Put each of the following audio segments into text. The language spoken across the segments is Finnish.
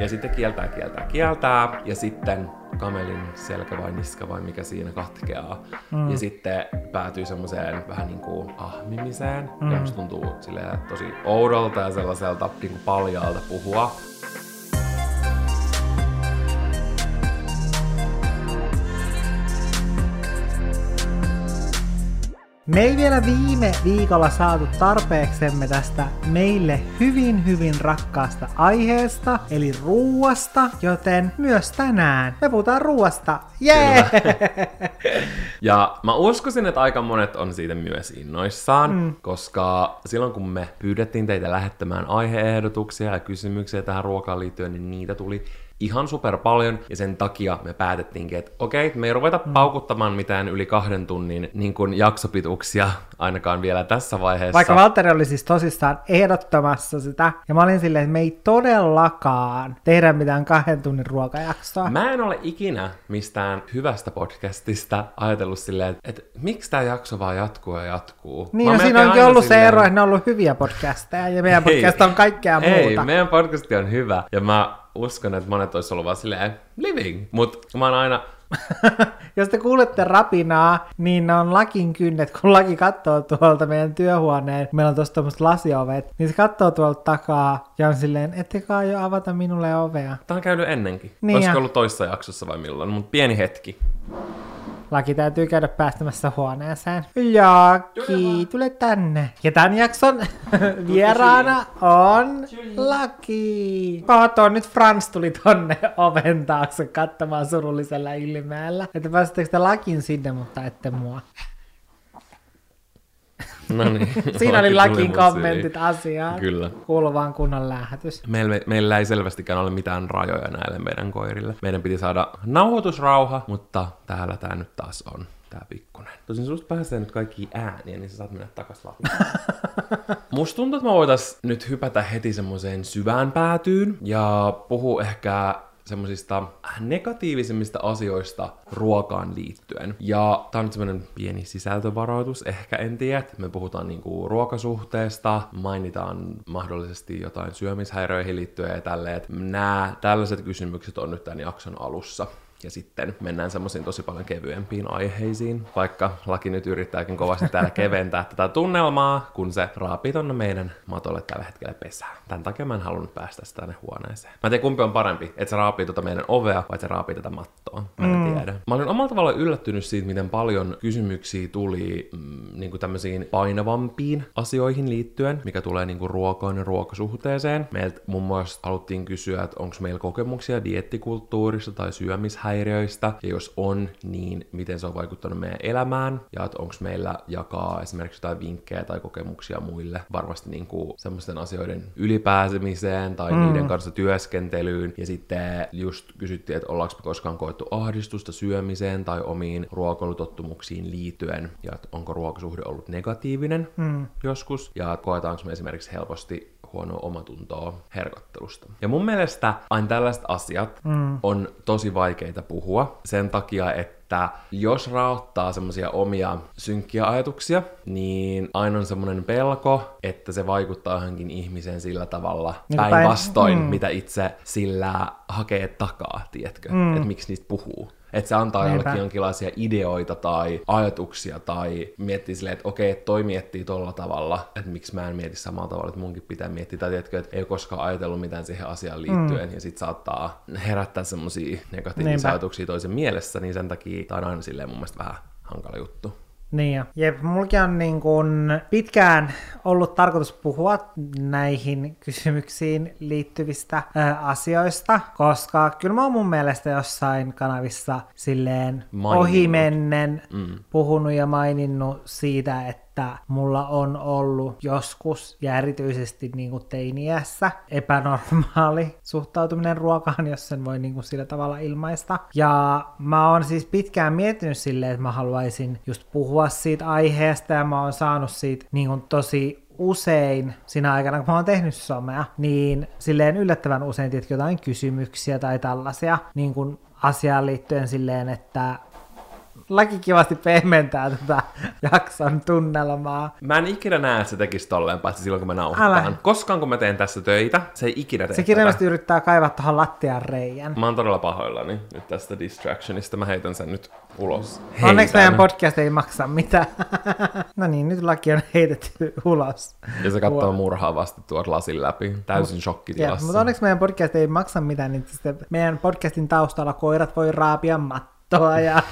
Ja sitten kieltää, kieltää, kieltää. Ja sitten kamelin selkä vai niska vai mikä siinä katkeaa. Mm. Ja sitten päätyy semmoiseen vähän niin kuin ahmimiseen. Mm. Ja musta tuntuu silleen tosi oudolta ja sellaiselta niin kuin paljaalta puhua. Me ei vielä viime viikolla saatu tarpeeksemme tästä meille hyvin hyvin rakkaasta aiheesta, eli ruuasta, joten myös tänään me puhutaan ruuasta. Jee! Ja mä uskoisin, että aika monet on siitä myös innoissaan, mm. koska silloin kun me pyydettiin teitä lähettämään aiheehdotuksia ja kysymyksiä tähän ruokaan liittyen, niin niitä tuli ihan super paljon, ja sen takia me päätettiinkin, että okei, me ei ruveta mm. paukuttamaan mitään yli kahden tunnin niin kuin jaksopituksia ainakaan vielä tässä vaiheessa. Vaikka Valtteri oli siis tosissaan ehdottamassa sitä, ja mä olin silleen, että me ei todellakaan tehdä mitään kahden tunnin ruokajaksoa. Mä en ole ikinä mistään hyvästä podcastista ajatellut silleen, että, että miksi tämä jakso vaan jatkuu ja jatkuu. Niin, no siinä onkin ollut silleen... se ero, että ne on ollut hyviä podcasteja, ja meidän podcast on kaikkea muuta. Ei, meidän podcast on hyvä, ja mä uskon, että monet olisi ollut vaan silleen living, mutta mä oon aina... Jos te kuulette rapinaa, niin ne on lakin kynnet, kun laki katsoo tuolta meidän työhuoneen. Meillä on tuossa tuommoiset lasiovet, niin se katsoo tuolta takaa ja on silleen, ettekä jo avata minulle ovea. Tämä on käynyt ennenkin. Niin Olisiko ja... ollut toissa jaksossa vai milloin, mutta pieni hetki. Laki täytyy käydä päästämässä huoneeseen. Jaki, tule tänne. Ja tämän jakson vieraana on Laki. Kato, nyt Frans tuli tonne oven taakse katsomaan surullisella ilmeellä. Että pääsittekö te Lakin sinne, mutta ette mua. No niin. Siinä oli Lakin kommentit asiaan. Kyllä. Kuuluvaan kunnan lähetys. Meillä, meillä ei selvästikään ole mitään rajoja näille meidän koirille. Meidän piti saada nauhoitusrauha, mutta täällä tämä nyt taas on tää pikkunen. Tosin susta pääsee nyt kaikki ääniä, niin sä saat mennä takas Musta tuntuu, että me voitais nyt hypätä heti semmoiseen syvään päätyyn ja puhua ehkä semmoisista negatiivisimmista asioista ruokaan liittyen. Ja tää on nyt semmoinen pieni sisältövaroitus, ehkä en tiedä. Me puhutaan niinku ruokasuhteesta, mainitaan mahdollisesti jotain syömishäiriöihin liittyen ja tälleen. Nämä tällaiset kysymykset on nyt tämän jakson alussa. Ja sitten mennään semmoisiin tosi paljon kevyempiin aiheisiin, vaikka laki nyt yrittääkin kovasti täällä keventää tätä tunnelmaa, kun se raapii tonne meidän matolle tällä hetkellä pesää. Tän takia mä en halunnut päästä sitä tänne huoneeseen. Mä en tiedä kumpi on parempi, että se raapii tuota meidän ovea vai se raapii tätä mattoa. Mä en mm. tiedä. Mä olin omalla tavalla yllättynyt siitä, miten paljon kysymyksiä tuli mm, niin kuin tämmöisiin painavampiin asioihin liittyen, mikä tulee niin kuin ruokaan ja ruokasuhteeseen. Meiltä muun muassa haluttiin kysyä, että onko meillä kokemuksia diettikulttuurista tai syömishäiriöistä häiriöistä, ja jos on, niin miten se on vaikuttanut meidän elämään, ja että onko meillä jakaa esimerkiksi jotain vinkkejä tai kokemuksia muille, varmasti niin kuin semmoisten asioiden ylipääsemiseen tai mm. niiden kanssa työskentelyyn, ja sitten just kysyttiin, että ollaanko me koskaan koettu ahdistusta syömiseen tai omiin ruokailutottumuksiin liittyen, ja että onko ruokasuhde ollut negatiivinen mm. joskus, ja koetaanko me esimerkiksi helposti huonoa omatuntoa herkottelusta. Ja mun mielestä aina tällaiset asiat mm. on tosi vaikeita puhua sen takia, että jos raottaa semmoisia omia synkkiä ajatuksia, niin aina on semmoinen pelko, että se vaikuttaa johonkin ihmiseen sillä tavalla niin päinvastoin, mm. mitä itse sillä hakee takaa, tiedätkö? Mm. Että miksi niistä puhuu. Että se antaa Niinpä. jollekin jonkinlaisia ideoita tai ajatuksia tai miettii silleen, että okei, että toi miettii tolla tavalla, että miksi mä en mieti samalla tavalla, että munkin pitää miettiä. Tai tiedätkö, että ei ole koskaan ajatellut mitään siihen asiaan liittyen mm. ja sit saattaa herättää semmoisia negatiivisia Niinpä. ajatuksia toisen mielessä, niin sen takia tämä on aina silleen mun mielestä vähän hankala juttu. Niin. Jep, mullakin on niin kun pitkään ollut tarkoitus puhua näihin kysymyksiin liittyvistä ä, asioista, koska kyllä mä oon mun mielestä jossain kanavissa silleen ohimennen mm. puhunut ja maininnut siitä, että että mulla on ollut joskus, ja erityisesti niin kuin teiniässä, epänormaali suhtautuminen ruokaan, jos sen voi niin kuin sillä tavalla ilmaista. Ja mä oon siis pitkään miettinyt silleen, että mä haluaisin just puhua siitä aiheesta, ja mä oon saanut siitä niin kuin tosi usein siinä aikana, kun mä oon tehnyt somea, niin silleen yllättävän usein tietenkin jotain kysymyksiä tai tällaisia niin kuin asiaan liittyen silleen, että laki kivasti pehmentää tätä jakson tunnelmaa. Mä en ikinä näe, että se tekisi tolleen, paitsi silloin kun mä nauhoitan. Älä. Koskaan kun mä teen tässä töitä, se ei ikinä tee Se kirjallisesti yrittää kaivaa tuohon lattian reijän. Mä oon todella pahoillani nyt tästä distractionista. Mä heitän sen nyt ulos. Onneksi Heitän. meidän podcast ei maksa mitään. no niin, nyt laki on heitetty ulos. Ja se katsoo murhaavasti tuon lasin läpi. Täysin Ja, shokkitilassa. mutta onneksi meidän podcast ei maksa mitään, niin sitten meidän podcastin taustalla koirat voi raapia mattoa ja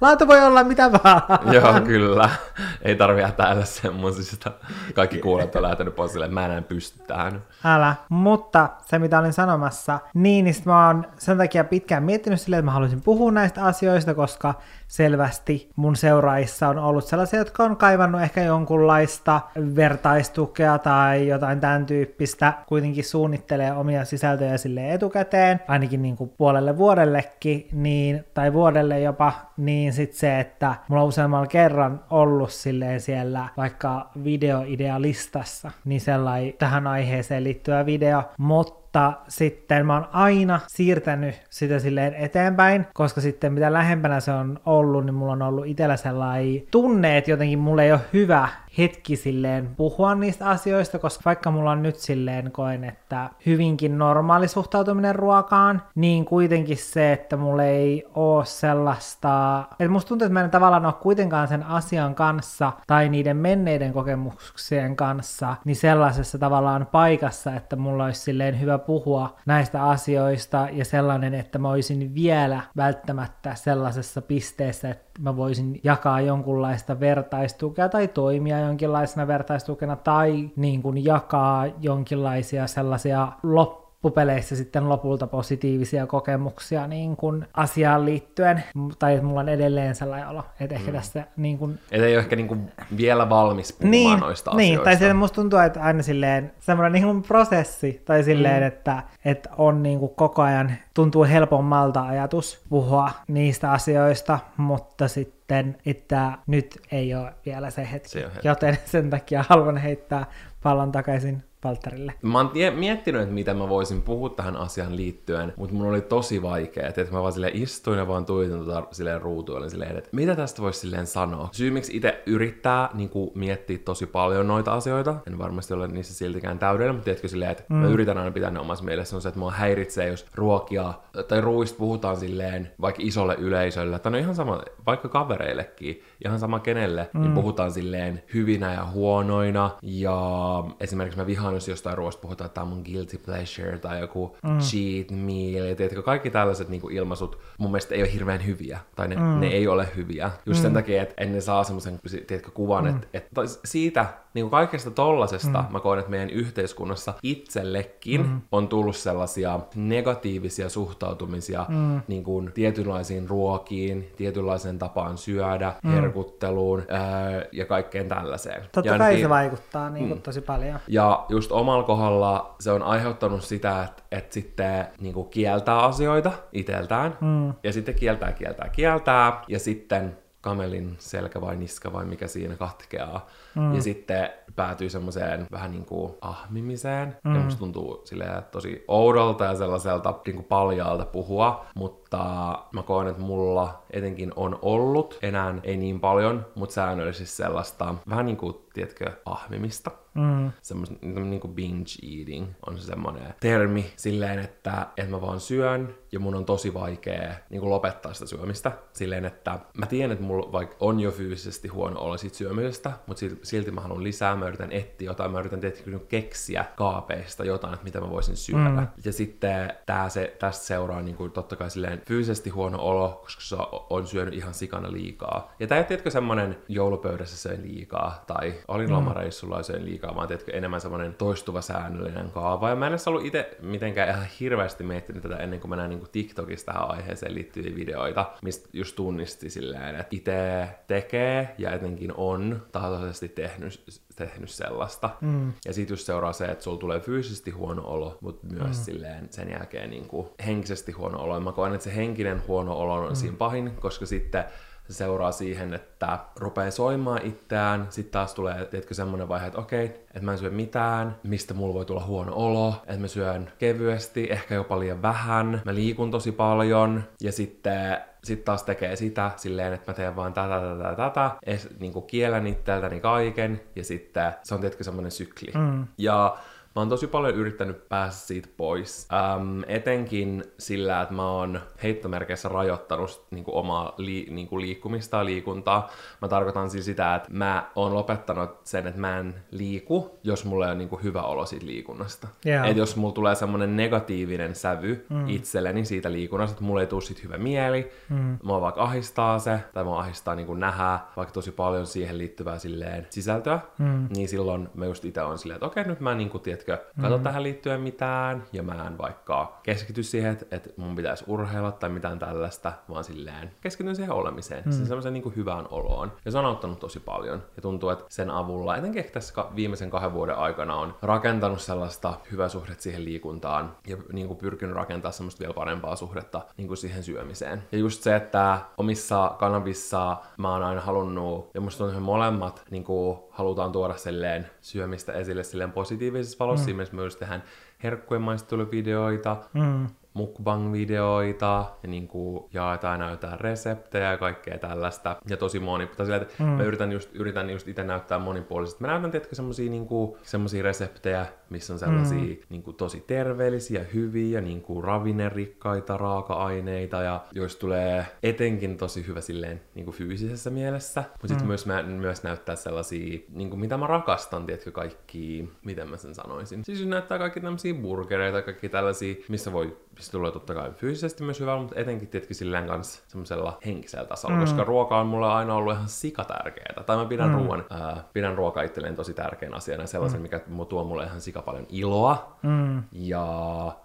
laatu voi olla mitä vaan. Joo, kyllä. Ei tarvi hätäillä semmosista. Kaikki kuulet on lähtenyt pois silleen, mä en pysty tähän. Älä. Mutta se, mitä olin sanomassa, niin, niin mä oon sen takia pitkään miettinyt silleen, että mä haluaisin puhua näistä asioista, koska selvästi mun seuraajissa on ollut sellaisia, jotka on kaivannut ehkä jonkunlaista vertaistukea tai jotain tämän tyyppistä, kuitenkin suunnittelee omia sisältöjä sille etukäteen, ainakin niin kuin puolelle vuodellekin, niin, tai vuodelle jopa, niin sitten se, että mulla on useammalla kerran ollut silleen siellä vaikka videoidealistassa, niin sellainen tähän aiheeseen liittyvä video, mutta sitten mä oon aina siirtänyt sitä silleen eteenpäin, koska sitten mitä lähempänä se on ollut, niin mulla on ollut itsellä sellainen tunne, että jotenkin mulla ei ole hyvä hetki silleen puhua niistä asioista, koska vaikka mulla on nyt silleen koen, että hyvinkin normaali suhtautuminen ruokaan, niin kuitenkin se, että mulla ei oo sellaista, että musta tuntuu, että mä en tavallaan ole kuitenkaan sen asian kanssa tai niiden menneiden kokemuksien kanssa, niin sellaisessa tavallaan paikassa, että mulla olisi silleen hyvä puhua näistä asioista ja sellainen, että mä olisin vielä välttämättä sellaisessa pisteessä, että mä voisin jakaa jonkunlaista vertaistukea tai toimia jonkinlaisena vertaistukena tai niin kuin jakaa jonkinlaisia sellaisia loppupeleissä sitten lopulta positiivisia kokemuksia niin kuin asiaan liittyen, tai että mulla on edelleen sellainen olo, että ehkä mm. tässä niin kuin Et ei ole ehkä niinku vielä valmis puhumaan niin, noista niin, asioista. tai se musta tuntuu, että aina silleen semmoinen niin kuin prosessi, tai silleen, mm. että, että on niin kuin koko ajan, tuntuu helpommalta ajatus puhua niistä asioista, mutta sitten, että nyt ei ole vielä se hetki, Se hetki. joten sen takia haluan heittää pallon takaisin Valtterille. Mä oon tie- miettinyt, että miten mä voisin puhua tähän asiaan liittyen, mutta mun oli tosi vaikea, että mä vaan sille istuin ja vaan tuijotin tota silleen ruutuun, olin silleen, että mitä tästä voisi silleen sanoa. Syy, miksi itse yrittää niin kuin, miettiä tosi paljon noita asioita, en varmasti ole niissä siltikään täydellä, mutta tiedätkö silleen, että mm. mä yritän aina pitää ne omassa mielessä, on se, että mua häiritsee, jos ruokia tai ruuista puhutaan silleen vaikka isolle yleisölle, tai no ihan sama, vaikka kavereillekin, ihan sama kenelle, mm. niin puhutaan silleen hyvinä ja huonoina, ja esimerkiksi mä vihaan, jos jostain ruoasta puhutaan, että tämä on mun guilty pleasure, tai joku mm. cheat meal, ja tiedätkö, kaikki tällaiset niin kuin ilmaisut mun mielestä ei ole hirveän hyviä, tai ne, mm. ne ei ole hyviä, just mm. sen takia, että en ne saa semmoisen, tiedätkö, kuvan, mm. että, että siitä niin kuin kaikesta tollasesta mm. mä koen, että meidän yhteiskunnassa itsellekin mm. on tullut sellaisia negatiivisia suhtautumisia mm. niin kuin tietynlaisiin ruokiin, tietynlaiseen tapaan syödä, mm. herkutteluun ää, ja kaikkeen tällaiseen. Totta ja kai ainakin- se vaikuttaa niin kuin, tosi paljon. ja just omalla kohdalla se on aiheuttanut sitä, että, että sitten niin kuin kieltää asioita iteltään, mm. ja sitten kieltää, kieltää, kieltää, ja sitten kamelin selkä vai niska vai mikä siinä katkeaa. Mm. Ja sitten päätyy semmoiseen vähän niin kuin ahmimiseen. Mm. Ja musta tuntuu silleen tosi oudolta ja sellaiselta niin kuin paljaalta puhua, mutta mä koen, että mulla etenkin on ollut, enää ei niin paljon, mutta säännöllisesti sellaista vähän niin kuin, tiedätkö, ahmimista. Mm. Semmoista niin kuin binge eating on se semmoinen termi silleen, että, että mä vaan syön ja mun on tosi vaikea niin kuin lopettaa sitä syömistä silleen, että mä tiedän, että mulla vaikka on jo fyysisesti huono olla siitä syömisestä, mutta silti, mä haluan lisää, mä yritän etsiä jotain, mä yritän tietysti keksiä kaapeista jotain, että mitä mä voisin syödä. Mm. Ja sitten tää se, tästä seuraa niin kuin totta kai silleen fyysisesti huono olo, koska se on syönyt ihan sikana liikaa. Ja tää ei tiedätkö, semmonen joulupöydässä söin liikaa, tai olin mm. lomareissulla ja söin liikaa, vaan tiedätkö, enemmän semmonen toistuva säännöllinen kaava. Ja mä en edes ollut itse mitenkään ihan hirveästi miettinyt tätä ennen kuin mä näin niin TikTokista tähän aiheeseen liittyviä videoita, mistä just tunnisti silleen, että itse tekee ja etenkin on tahtoisesti tehnyt, tehnyt sellaista. Mm. Ja siitä just seuraa se, että sulla tulee fyysisesti huono olo, mutta myös mm. silleen sen jälkeen niin kuin henkisesti huono olo. Ja mä koen, että se henkinen huono olo on mm. siinä pahin, koska sitten se seuraa siihen, että rupeaa soimaan itseään, sitten taas tulee, tiedätkö, semmoinen vaihe, että okei, että mä en syö mitään, mistä mulla voi tulla huono olo, että mä syön kevyesti, ehkä jopa liian vähän, mä liikun tosi paljon, ja sitten sitten taas tekee sitä silleen, että mä teen vaan tätä, tätä, tätä, es, niin kuin kielen itseltäni kaiken, ja sitten se on tietenkin semmoinen sykli. Mm. Ja Mä oon tosi paljon yrittänyt päästä siitä pois. Ähm, etenkin sillä, että mä oon heittomerkeissä rajoittanut niin kuin omaa li, niin kuin liikkumista ja liikuntaa. Mä tarkoitan siis sitä, että mä oon lopettanut sen, että mä en liiku, jos mulla ei ole niin kuin hyvä olo siitä liikunnasta. Yeah. Et jos mulla tulee semmoinen negatiivinen sävy mm. itselleni siitä liikunnasta, että mulla ei tule siitä hyvä mieli, mm. mua vaikka ahistaa se, tai mua ahistaa niin kuin nähdä vaikka tosi paljon siihen liittyvää silleen sisältöä, mm. niin silloin mä just itse on silleen, että okei, nyt mä niin kuin, tiedät, tiedätkö, katso mm. tähän liittyen mitään, ja mä en vaikka keskity siihen, että, että mun pitäisi urheilla tai mitään tällaista, vaan silleen keskityn siihen olemiseen, mm. sen semmoisen niin hyvään oloon. Ja se on auttanut tosi paljon, ja tuntuu, että sen avulla, etenkin ehkä tässä viimeisen kahden vuoden aikana on rakentanut sellaista hyvää suhdetta siihen liikuntaan, ja niin kuin pyrkinyt rakentamaan semmoista vielä parempaa suhdetta niin kuin siihen syömiseen. Ja just se, että omissa kanavissa mä oon aina halunnut, ja musta on molemmat niin kuin halutaan tuoda silleen syömistä esille silleen positiivisessa valossa. Mm. Siinä myös tehdään herkkujen maisteluvideoita, mm mukbang-videoita ja niin kuin jaetaan näytetään reseptejä ja kaikkea tällaista. Ja tosi moni, sillä, että mm. mä yritän just, yritän just itse näyttää monipuolisesti. Mä näytän tietenkin semmosia, niin kuin, semmosia reseptejä, missä on sellaisia mm. niin kuin, tosi terveellisiä, hyviä, niin kuin ravinnerikkaita raaka-aineita ja joista tulee etenkin tosi hyvä silleen niin kuin fyysisessä mielessä. Mutta sitten mm. myös, mä, myös näyttää sellaisia, niin kuin, mitä mä rakastan, tiedätkö, kaikki, miten mä sen sanoisin. Siis näyttää kaikki tämmöisiä burgereita, kaikki tällaisia, missä voi se tulee totta kai fyysisesti myös hyvä, mutta etenkin tietenkin silleen kanssa semmoisella henkisellä tasolla, mm. koska ruoka on mulle aina ollut ihan sika tärkeää. Tai mä pidän, mm. ruoan, ää, pidän ruokaa itselleen tosi tärkeän asiana ja sellaisen, mm. mikä tuo mulle ihan sika paljon iloa. Mm. Ja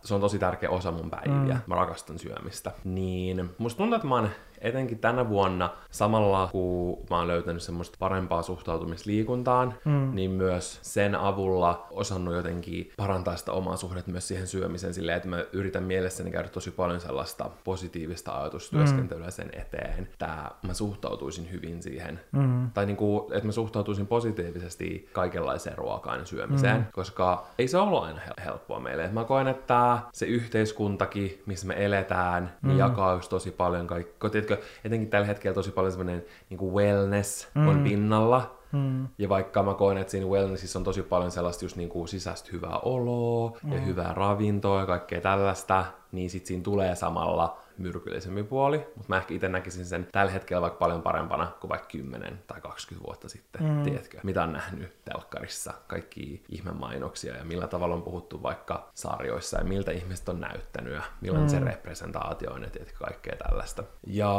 se on tosi tärkeä osa mun päiviä. Mm. Mä rakastan syömistä. Niin musta tuntuu, että mä oon etenkin tänä vuonna, samalla kun mä oon löytänyt semmoista parempaa suhtautumista liikuntaan, mm. niin myös sen avulla osannut jotenkin parantaa sitä omaa suhdetta myös siihen syömiseen silleen, että mä yritän mielessäni käydä tosi paljon sellaista positiivista ajatustyöskentelyä mm. sen eteen, että mä suhtautuisin hyvin siihen. Mm. Tai niin kuin, että mä suhtautuisin positiivisesti kaikenlaiseen ruokaan syömiseen, mm. koska ei se ollut aina helppoa meille. Mä koen, että se yhteiskuntakin, missä me eletään, niin mm. niin jakaa just tosi paljon kaikki tiedätkö, etenkin tällä hetkellä tosi paljon semmoinen niin wellness mm. on pinnalla, Mm. Ja vaikka mä koen, että siinä wellnessissa on tosi paljon sellaista just niin kuin sisäistä hyvää oloa mm. ja hyvää ravintoa ja kaikkea tällaista, niin sit siinä tulee samalla myrkyllisempi puoli, mutta mä ehkä itse näkisin sen tällä hetkellä vaikka paljon parempana kuin vaikka 10 tai 20 vuotta sitten, mm. tiedätkö? Mitä on nähnyt telkkarissa, kaikki ihmemainoksia ja millä tavalla on puhuttu vaikka sarjoissa ja miltä ihmiset on näyttänyt ja millainen mm. se representaatio on ja tiedätkö, kaikkea tällaista. Ja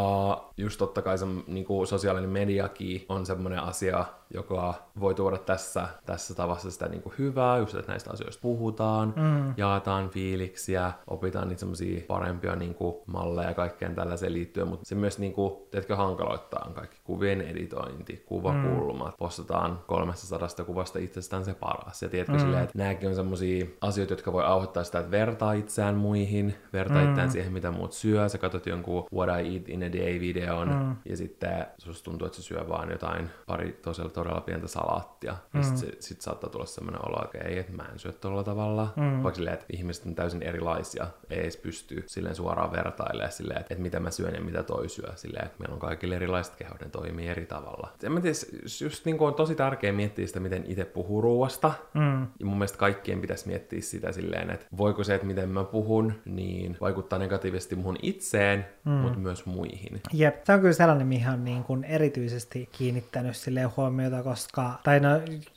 just totta kai se niin kuin sosiaalinen mediakin on semmoinen asia, joka voi tuoda tässä, tässä tavassa sitä niin kuin hyvää, just että näistä asioista puhutaan, mm. jaetaan fiiliksiä, opitaan niitä semmoisia parempia niin kuin malleja ja kaikkeen tällaiseen liittyen, mutta se myös niin kuin, teetkö, hankaloittaa kaikki kuvien editointi, kuvakulmat, mm. postataan 300 kuvasta itsestään se paras. Ja tiedätkö mm. silleen, että nämäkin on semmoisia asioita, jotka voi auhoittaa sitä, että vertaa itseään muihin, vertaa mm. itseään siihen, mitä muut syö. Sä katsot jonkun What I Eat in a Day-videon, mm. ja sitten susta tuntuu, että se syö vaan jotain pari tosiaan todella pientä salaattia. Mm. Ja sitten sit saattaa tulla semmoinen olo, että ei, että mä en syö tuolla tavalla. Mm. Vaikka silleen, että ihmiset on täysin erilaisia, ei edes pysty silleen suoraan vertailemaan silleen, että, että mitä mä syön ja mitä toi syö. Silleen, että meillä on kaikille erilaiset kehot, ne toimii eri tavalla. En mä tiedä, just niin kuin on tosi tärkeää miettiä sitä, miten itse puhuu ruoasta. Mm. Ja mun mielestä kaikkien pitäisi miettiä sitä silleen, että voiko se, että miten mä puhun, niin vaikuttaa negatiivisesti muhun itseen, mm. mutta myös muihin. Jep, se on kyllä sellainen, mihin on niin kuin erityisesti kiinnittänyt silleen huomiota, koska, tai no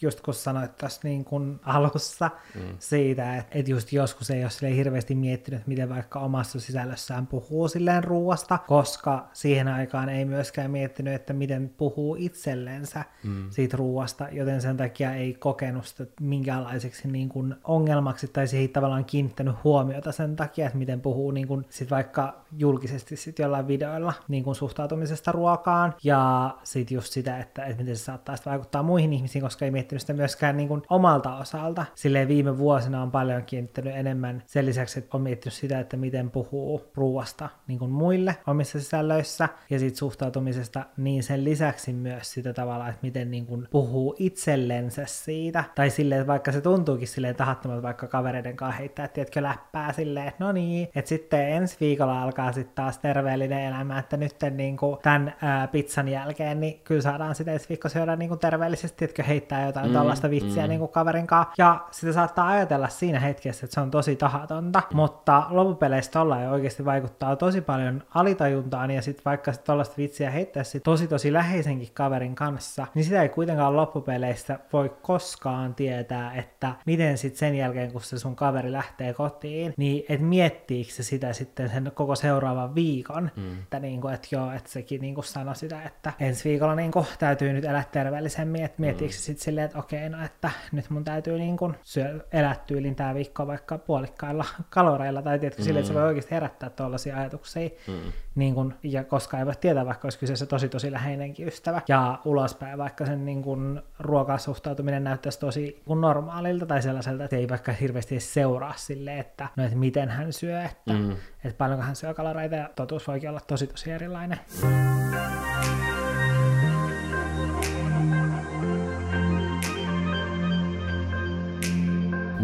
just kun sanoit tuossa niin kuin alussa mm. siitä, että, että just joskus ei ole silleen hirveästi miettinyt, miten vaikka omassa sisällössään puhuu silleen ruuasta, koska siihen aikaan ei myöskään miettinyt, että miten puhuu itsellensä mm. siitä ruuasta, joten sen takia ei kokenut sitä minkäänlaiseksi niin kuin ongelmaksi tai siihen tavallaan kiinnittänyt huomiota sen takia, että miten puhuu niin kuin sit vaikka julkisesti sit jollain videoilla niin kuin suhtautumisesta ruokaan ja sitten just sitä, että, että miten se saattaa se vaikuttaa muihin ihmisiin, koska ei miettinyt sitä myöskään niin kuin omalta osalta. Silleen viime vuosina on paljon kiinnittänyt enemmän sen lisäksi, että on miettinyt sitä, että miten puhuu ruuasta niin kuin muille omissa sisällöissä ja siitä suhtautumisesta, niin sen lisäksi myös sitä tavalla, että miten niin kuin puhuu itsellensä siitä. Tai silleen, että vaikka se tuntuukin silleen tahattomalta vaikka kavereiden kanssa heittää, tiedätkö, läppää silleen, että no niin, että sitten ensi viikolla alkaa sitten taas terveellinen elämä, että nyt niin kuin tämän ää, pizzan jälkeen, niin kyllä saadaan sitä ensi viikko syödä niin kuin terveellisesti, että heittää jotain mm, tällaista vitsiä mm. niin kuin kaverin kanssa. Ja sitä saattaa ajatella siinä hetkessä, että se on tosi tahatonta, mutta loppupeleissä tolla ei oikeasti vaikuttaa tosi paljon alitajuntaan ja sitten vaikka sit tollaista vitsiä heittäisi tosi tosi läheisenkin kaverin kanssa, niin sitä ei kuitenkaan loppupeleissä voi koskaan tietää, että miten sitten sen jälkeen, kun se sun kaveri lähtee kotiin, niin et miettiikö se sitä sitten sen koko seuraavan viikon, mm. että niinku, et joo, että sekin niinku sanoi sitä, että ensi viikolla niinku täytyy nyt elää terveellisemmin, että miettiikö mm. sitten silleen, että okei, no että nyt mun täytyy niinku syö, elää tyylin tää viikko vaikka puolikkailla kaloreilla, tai tiedätkö, mm. silleen, että se voi oikeasti herättää tuollaisia ajatuksia, mm. niin kun, ja koska ei voi tietää, vaikka olisi kyseessä tosi tosi läheinenkin ystävä, ja ulospäin vaikka sen niin kun, ruokasuhtautuminen näyttäisi tosi kun normaalilta tai sellaiselta, että ei vaikka hirveästi seuraa silleen, että, no, että miten hän syö, että, mm. että paljonko hän syö kaloreita, ja totuus voikin olla tosi tosi erilainen.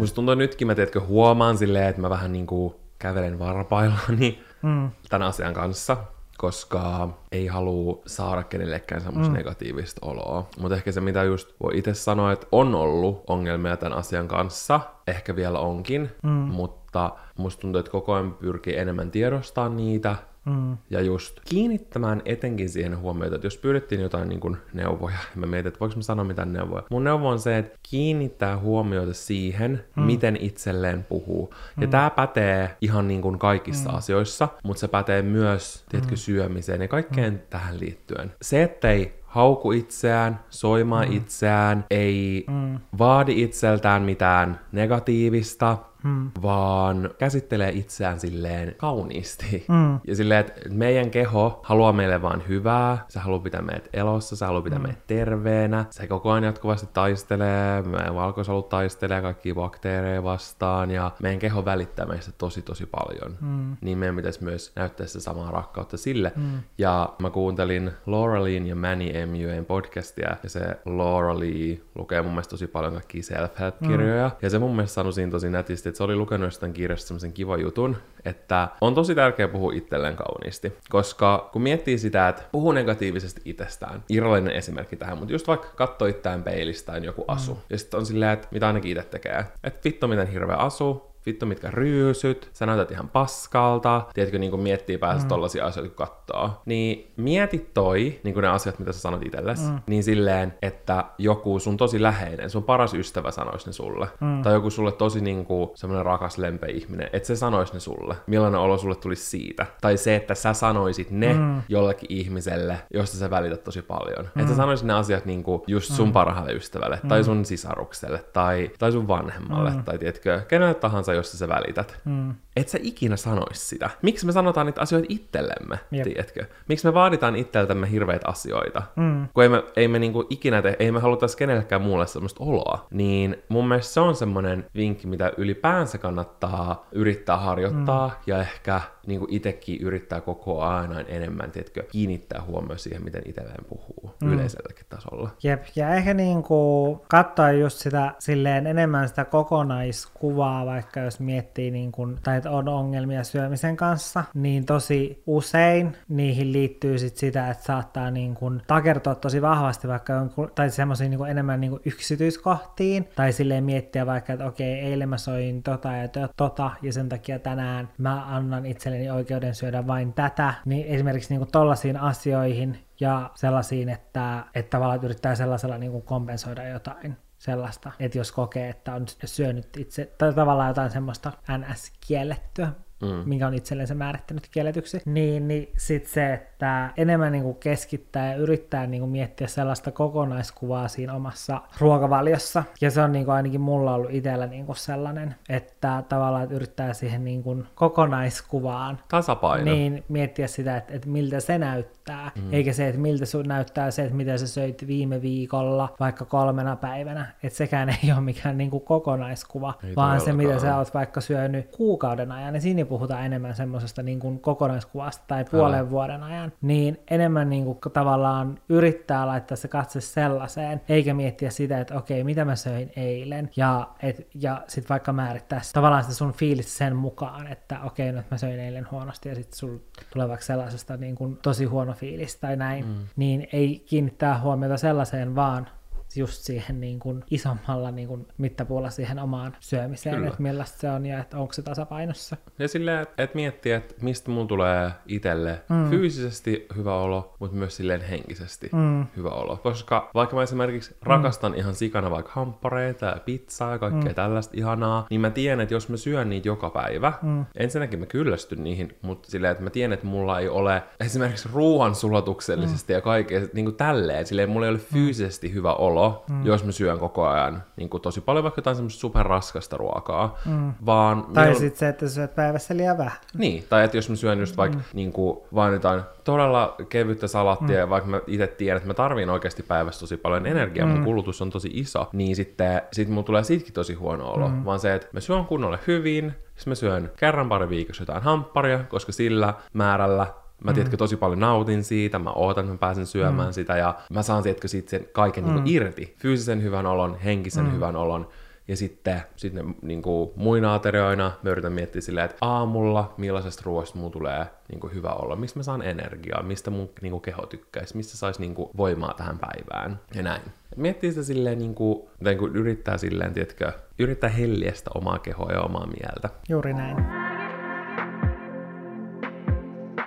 Musta tuntuu nytkin, mä tiedätkö, huomaan silleen, että mä vähän niinku kävelen varpaillani mm. tämän asian kanssa, koska ei halua saada kenellekään semmoista mm. negatiivista oloa. Mutta ehkä se, mitä just voi itse sanoa, että on ollut ongelmia tämän asian kanssa, ehkä vielä onkin, mm. mutta musta tuntuu, että koko ajan pyrkii enemmän tiedostaa niitä, Mm. Ja just kiinnittämään etenkin siihen huomiota, että jos pyydettiin jotain niin kuin neuvoja, mä mietin, että voiko mä sanoa mitään neuvoja. Mun neuvo on se, että kiinnittää huomiota siihen, mm. miten itselleen puhuu. Ja mm. tää pätee ihan niin kuin kaikissa mm. asioissa, mutta se pätee myös, tiedätkö, mm. syömiseen ja kaikkeen mm. tähän liittyen. Se, ettei hauku itseään, soimaa mm. itseään, ei mm. vaadi itseltään mitään negatiivista, mm. vaan käsittelee itseään silleen kauniisti. Mm. Ja silleen, että meidän keho haluaa meille vaan hyvää, se haluaa pitää meidät elossa, se haluaa pitää mm. meidät terveenä, se koko ajan jatkuvasti taistelee, meidän valkoisolut taistelee kaikki bakteereja vastaan, ja meidän keho välittää meistä tosi tosi paljon. Mm. Niin meidän pitäisi myös näyttää se samaa rakkautta sille. Mm. Ja mä kuuntelin Laura Leen ja Manny MUN podcastia, ja se Laura Lee lukee mun mielestä tosi paljon kaikkia self-help-kirjoja, mm. ja se mun mielestä sanoi siinä tosi nätisti, että se oli lukenut jostain kirjasta semmoisen kiva jutun, että on tosi tärkeää puhua itselleen kauniisti, koska kun miettii sitä, että puhuu negatiivisesti itsestään, irrallinen esimerkki tähän, mutta just vaikka katsoo itseään peilistä joku asu, mm. ja sitten on silleen, että mitä ainakin itse tekee, että vittu miten hirveä asu, vittu mitkä ryysyt, sä näytät ihan paskalta, tiedätkö, niin kuin miettii päässä mm. tollasia asioita, kun katsoo. Niin mieti toi, niin kuin ne asiat, mitä sä sanot itsellesi, mm. niin silleen, että joku sun tosi läheinen, sun paras ystävä sanoisi ne sulle. Mm. Tai joku sulle tosi niin kuin semmoinen rakas, lempeä ihminen, että se sanoisi ne sulle. Millainen olo sulle tulisi siitä. Tai se, että sä sanoisit ne mm. jollekin ihmiselle, josta sä välität tosi paljon. Mm. Että sä sanoisit ne asiat niin kuin just sun mm. parhaalle ystävälle, mm. tai sun sisarukselle, tai, tai sun vanhemmalle, mm. tai tiedätkö, kenelle tahansa josta sä välität. Mm. Et sä ikinä sanois sitä. Miksi me sanotaan niitä asioita itsellemme, Jep. tiedätkö? Miksi me vaaditaan itseltämme hirveitä asioita? Mm. Kun ei me, ei me niinku ikinä te, ei me haluta kenellekään muulle semmoista oloa. Niin mun mielestä se on semmoinen vinkki, mitä ylipäänsä kannattaa yrittää harjoittaa mm. ja ehkä niin itsekin yrittää koko ajan enemmän, tiedätkö, kiinnittää huomioon siihen, miten itselleen puhuu mm. yleiselläkin tasolla. Jep, ja ehkä niin kuin katsoa just sitä silleen enemmän sitä kokonaiskuvaa, vaikka jos miettii niin kuin, tai että on ongelmia syömisen kanssa, niin tosi usein niihin liittyy sit sitä, että saattaa niin kuin takertua tosi vahvasti vaikka jonkun, tai semmoisiin niin enemmän niin kuin yksityiskohtiin, tai silleen miettiä vaikka, että okei, eilen mä soin tota ja tota, ja sen takia tänään mä annan itselleni oikeuden syödä vain tätä, niin esimerkiksi niin tollaisiin asioihin ja sellaisiin, että, että tavallaan yrittää sellaisella niin kuin kompensoida jotain sellaista, että jos kokee, että on syönyt itse, tai tavallaan jotain semmoista NS-kiellettyä, mm. minkä on itsellensä määrittänyt kielletyksi, niin, niin sitten se, että enemmän niin kuin keskittää ja yrittää niin kuin miettiä sellaista kokonaiskuvaa siinä omassa ruokavaliossa. Ja se on niin kuin ainakin mulla ollut itsellä niin kuin sellainen, että tavallaan että yrittää siihen niin kuin kokonaiskuvaan Tasapaino. Niin miettiä sitä, että, että miltä se näyttää näyttää, mm. eikä se, että miltä sun näyttää se, että mitä sä söit viime viikolla, vaikka kolmena päivänä. Että sekään ei ole mikään niin kuin kokonaiskuva, ei vaan se, mitä sä oot vaikka syönyt kuukauden ajan, niin siinä puhutaan enemmän semmoisesta niin kuin kokonaiskuvasta tai puolen Älä. vuoden ajan, niin enemmän niin kuin tavallaan yrittää laittaa se katse sellaiseen, eikä miettiä sitä, että okei, mitä mä söin eilen, ja, et, ja sitten vaikka määrittää tavallaan sitä sun fiilistä sen mukaan, että okei, no, mä söin eilen huonosti, ja sitten sulla tulee vaikka sellaisesta niin kuin tosi huono fiilis tai näin, mm. niin ei kiinnittää huomiota sellaiseen, vaan just siihen niin kuin isommalla niin kuin mittapuulla siihen omaan syömiseen, Kyllä. että millaista se on ja että onko se tasapainossa. Ja silleen, että miettiä, että mistä mun tulee itselle mm. fyysisesti hyvä olo, mutta myös silleen henkisesti mm. hyvä olo. Koska vaikka mä esimerkiksi rakastan mm. ihan sikana vaikka hamppareita ja pizzaa ja kaikkea mm. tällaista ihanaa, niin mä tiedän, että jos mä syön niitä joka päivä, mm. ensinnäkin mä kyllästyn niihin, mutta silleen, että mä tiedän, että mulla ei ole esimerkiksi ruoan sulatuksellisesti mm. ja kaikkea niin kuin tälleen, silleen mulla ei ole fyysisesti mm. hyvä olo, olo, mm. jos mä syön koko ajan niin kuin tosi paljon vaikka jotain semmoista superraskasta ruokaa. Mm. Vaan tai on... sitten se, että syöt päivässä liian vähän. Niin, tai että jos mä syön just vaikka mm. niin kuin, vain jotain todella kevyttä salattia, mm. ja vaikka mä itse tiedän, että mä tarviin oikeasti päivässä tosi paljon energiaa, mm. mun kulutus on tosi iso, niin sitten sit mulla tulee siitäkin tosi huono olo. Mm. Vaan se, että mä syön kunnolle hyvin, sitten mä syön kerran pari viikossa jotain hampparia, koska sillä määrällä Mä mm. tiedätkö, tosi paljon nautin siitä, mä ootan, että mä pääsen syömään mm. sitä ja mä saan tiedätkö, siitä sen kaiken mm. niin irti. Fyysisen hyvän olon, henkisen mm. hyvän olon. Ja sitten, sitten niin kuin muina aterioina mä yritän miettiä silleen, että aamulla millaisesta ruoasta mulla tulee niin kuin hyvä olla, mistä mä saan energiaa, mistä mun niin kuin keho tykkäisi, mistä saisi niin kuin voimaa tähän päivään ja näin. Miettii sitä silleen, niin kuin, niin kuin yrittää silleen, tiedätkö, yrittää helliästä omaa kehoa ja omaa mieltä. Juuri näin.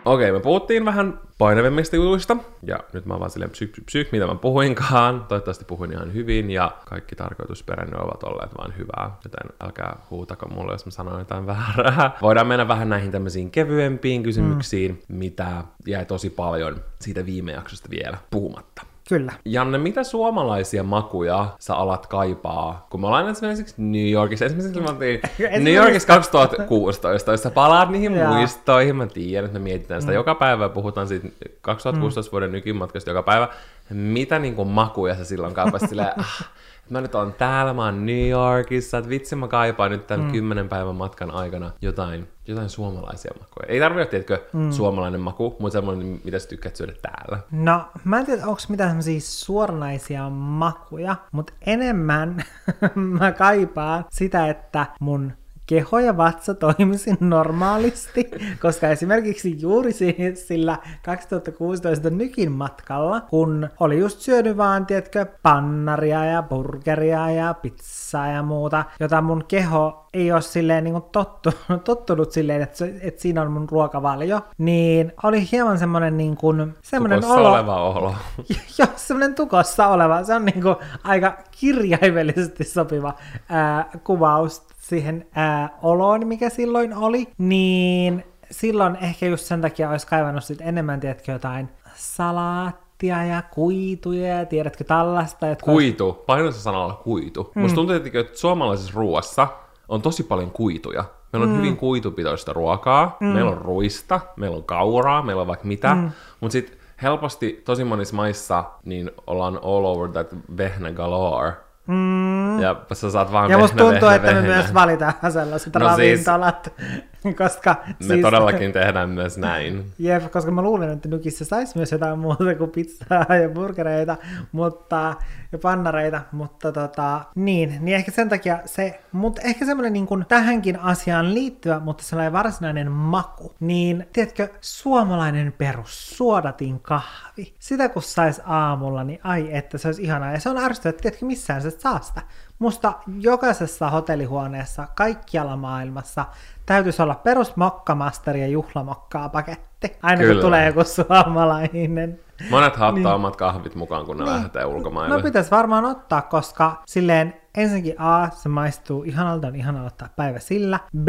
Okei, me puhuttiin vähän painavimmista jutuista, ja nyt mä oon vaan silleen psyk, psyk, psyk, mitä mä puhuinkaan. Toivottavasti puhuin ihan hyvin, ja kaikki tarkoitusperänne ovat olleet vaan hyvää, joten älkää huutako mulle, jos mä sanon jotain väärää. Voidaan mennä vähän näihin tämmöisiin kevyempiin kysymyksiin, mm. mitä jäi tosi paljon siitä viime jaksosta vielä puhumatta. Kyllä. Janne, mitä suomalaisia makuja sä alat kaipaa? Kun me ollaan esimerkiksi New Yorkissa, esimerkiksi me oltiin New Yorkissa 2016, jos sä palaat niihin muistoihin, mä tiedän, että me mietitään sitä mm. joka päivä, puhutaan siitä 2016 mm. vuoden nykymatkasta joka päivä. Mitä niin kuin makuja sä silloin kaipasit silleen, ah, mä nyt on täällä, mä oon New Yorkissa, että vitsi mä kaipaan nyt tämän mm. kymmenen päivän matkan aikana jotain, jotain suomalaisia makuja. Ei tarvitse, tiedätkö, mm. suomalainen maku, mutta semmoinen, mitä sä tykkäät syödä täällä. No, mä en tiedä, onko mitään semmoisia suoranaisia makuja, mutta enemmän mä kaipaan sitä, että mun keho ja vatsa toimisi normaalisti, koska esimerkiksi juuri sillä 2016 nykin matkalla, kun oli just syönyt vaan, tiedätkö, pannaria ja burgeria ja pizzaa ja muuta, jota mun keho ei ole silleen niin tottunut, tottunut silleen, että, että siinä on mun ruokavalio, niin oli hieman semmoinen niin kuin, semmoinen tukossa olo. oleva olo. Joo, semmoinen tukossa oleva. Se on niin kuin aika kirjaimellisesti sopiva ää, kuvaus siihen ää, oloon, mikä silloin oli, niin silloin ehkä just sen takia olisi kaivannut sit enemmän, tiedätkö, jotain salaattia ja kuituja ja tiedätkö tällaista. Jotka kuitu, olisi... sanalla kuitu. Mm. Musta tuntuu, että suomalaisessa ruoassa on tosi paljon kuituja. Meillä on mm. hyvin kuitupitoista ruokaa, mm. meillä on ruista, meillä on kauraa, meillä on vaikka mitä, mm. mutta sitten helposti tosi monissa maissa niin ollaan all over that vehnä galore, Mm. Ja sä saat vaan Ja musta tuntuu, vehnä, että vehnä. me myös valitaan sellaiset no siis- ravintolat. Siis, koska me siis, todellakin tehdään myös näin. Jep, koska mä luulen, että Nykissä saisi myös jotain muuta kuin pizzaa ja burgereita mutta, ja pannareita, mutta tota, niin, niin ehkä sen takia se, mutta ehkä semmoinen niin kuin tähänkin asiaan liittyvä, mutta sellainen varsinainen maku, niin tiedätkö, suomalainen perus, suodatin kahvi. Sitä kun sais aamulla, niin ai että se olisi ihanaa. Ja se on ärsyttävää, että tiedätkö, missään se saa sitä. Musta jokaisessa hotellihuoneessa kaikkialla maailmassa täytyisi olla perus mokkamaster ja juhlamokkaa paketti. Aina Kyllä. kun tulee joku suomalainen. Monet hattaa niin. omat kahvit mukaan, kun ne niin. lähtee ulkomaille. No pitäisi varmaan ottaa, koska silleen ensinnäkin A, se maistuu ihanalta, on ihana ottaa päivä sillä. B,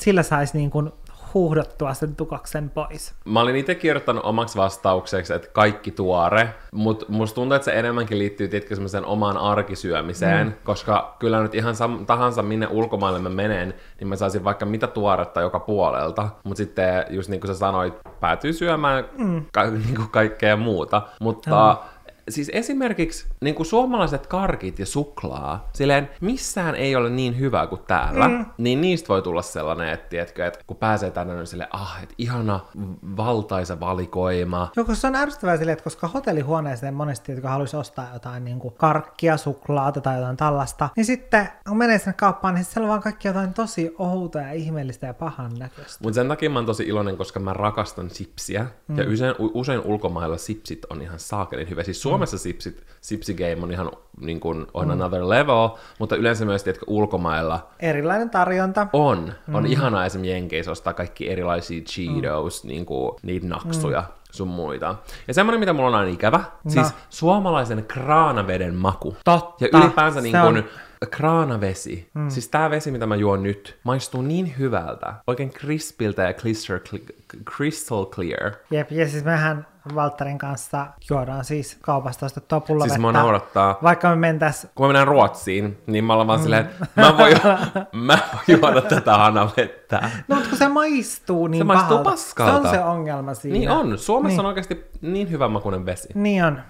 sillä saisi niin kuin huuhdottua sen tukoksen pois. Mä olin itse kirjoittanut omaksi vastaukseksi, että kaikki tuore, mutta musta tuntuu, että se enemmänkin liittyy tietenkin semmoiseen omaan arkisyömiseen, mm. koska kyllä nyt ihan sam- tahansa minne ulkomaille mä menen, niin mä saisin vaikka mitä tuoretta joka puolelta, mutta sitten just niin kuin sä sanoit, päätyy syömään mm. ka- niin kuin kaikkea muuta, mutta mm siis esimerkiksi niin kuin suomalaiset karkit ja suklaa, silleen missään ei ole niin hyvää kuin täällä, mm. niin niistä voi tulla sellainen, että, tiedätkö, että kun pääsee tänne, niin silleen, ah, että ihana valtaisa valikoima. Joo, se on ärsyttävää silleen, että koska hotellihuoneeseen monesti, jotka haluaisi ostaa jotain niin kuin karkkia, suklaata tai jotain tällaista, niin sitten kun menee sinne kauppaan, niin siellä on vaan kaikki jotain tosi outa ja ihmeellistä ja pahan näköistä. Mutta sen takia mä oon tosi iloinen, koska mä rakastan sipsiä, mm. ja usein, usein ulkomailla sipsit on ihan saakelin hyvä. Siis Suomessa mm. Sipsit, sipsigame on ihan niin kuin, on mm. another level, mutta yleensä myös, tiedätkö, ulkomailla Erilainen tarjonta. on. On mm. ihanaa esimerkiksi Jenkeissä ostaa kaikki erilaisia Cheetos, mm. niin kuin, niitä naksuja. Mm sun muita. Ja semmoinen, mitä mulla on aina ikävä, no. siis suomalaisen kraanaveden maku. Totta. Ja ylipäänsä niin kun, on... kraanavesi, mm. siis tää vesi, mitä mä juon nyt, maistuu niin hyvältä, oikein crispiltä ja crystal, crystal clear. Jep, ja siis mehän Valtterin kanssa juodaan siis kaupasta ostettua pullovettä. Siis mua naurattaa. Vaikka me mentäis... Kun me mennään Ruotsiin, niin mä ollaan vaan mm. silleen, mä voin, mä voin juoda tätä hanavettä. No, mutta kun se maistuu niin Se maistuu pahalta. paskalta. Se on se ongelma siinä. Niin on. Suomessa niin. on oikeasti niin hyvä makuinen vesi. Niin on.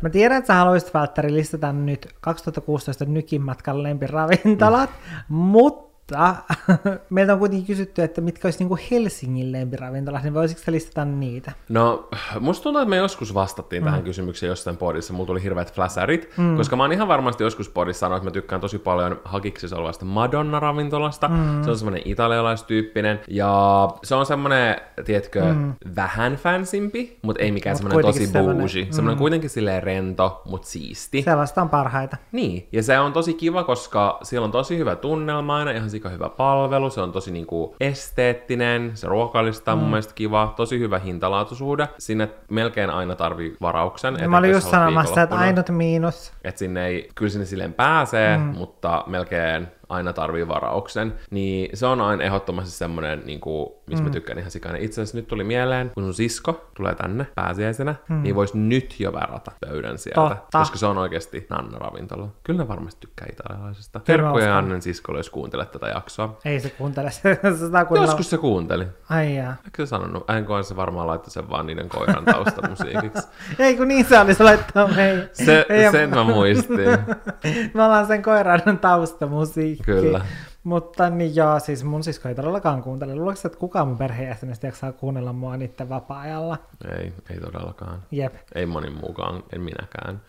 Mä tiedän, että sä haluaisit Valtteri listata nyt 2016 Nykin matkan lempiravintolat, mm. mutta mutta meiltä on kuitenkin kysytty, että mitkä olisi niin Helsingin lempiravintolat, niin voisitko sä listata niitä? No, musta tuntuu, että me joskus vastattiin mm. tähän kysymykseen jossain podissa. Mulla tuli hirveät fläsärit, mm. koska mä oon ihan varmasti joskus podissa sanonut, että mä tykkään tosi paljon hakiksissa olevasta Madonna-ravintolasta. Mm. Se on semmoinen italialaistyyppinen, ja se on semmoinen, tiedätkö, mm. vähän fansimpi, mutta ei mikään Mut semmoinen tosi bougie. Mm. Semmoinen kuitenkin silleen rento, mutta siisti. Sellaista on parhaita. Niin, ja se on tosi kiva, koska siellä on tosi hyvä tunnelma aina, ihan sika hyvä palvelu, se on tosi niinku esteettinen, se ruokalista on mm. mun mielestä kiva, tosi hyvä hintalaatuisuuden. Sinne melkein aina tarvii varauksen. Mä olin just sanomassa, että ainut miinus. Että sinne ei, kyllä sinne silleen pääsee, mm. mutta melkein aina tarvii varauksen, niin se on aina ehdottomasti semmoinen, niin kuin, missä mm. mä tykkään ihan sikainen. Itse asiassa nyt tuli mieleen, kun sun sisko tulee tänne pääsiäisenä, mm. niin vois nyt jo varata pöydän sieltä, Totta. koska se on oikeasti Nanna-ravintola. Kyllä ne varmasti tykkää italialaisesta. Terkkuja Annen siskolle, jos kuuntelet tätä jaksoa. Ei se kuuntele sitä Joskus se kuunteli. Ai jaa. Eikö se sanonut? Enkä se varmaan laittoi sen vaan niiden koiran taustamusiikiksi. Ei kun niin se olisi laittaa mei. Se, ei, sen mä muistin. me ollaan sen koiran taustamusiikki. Kyllä. Mutta niin joo, siis mun sisko ei todellakaan kuuntele. Luuletko, että kukaan mun perheenjäsenestä jaksaa kuunnella mua niiden vapaa-ajalla? Ei, ei todellakaan. Jep. Ei moni muukaan, en minäkään.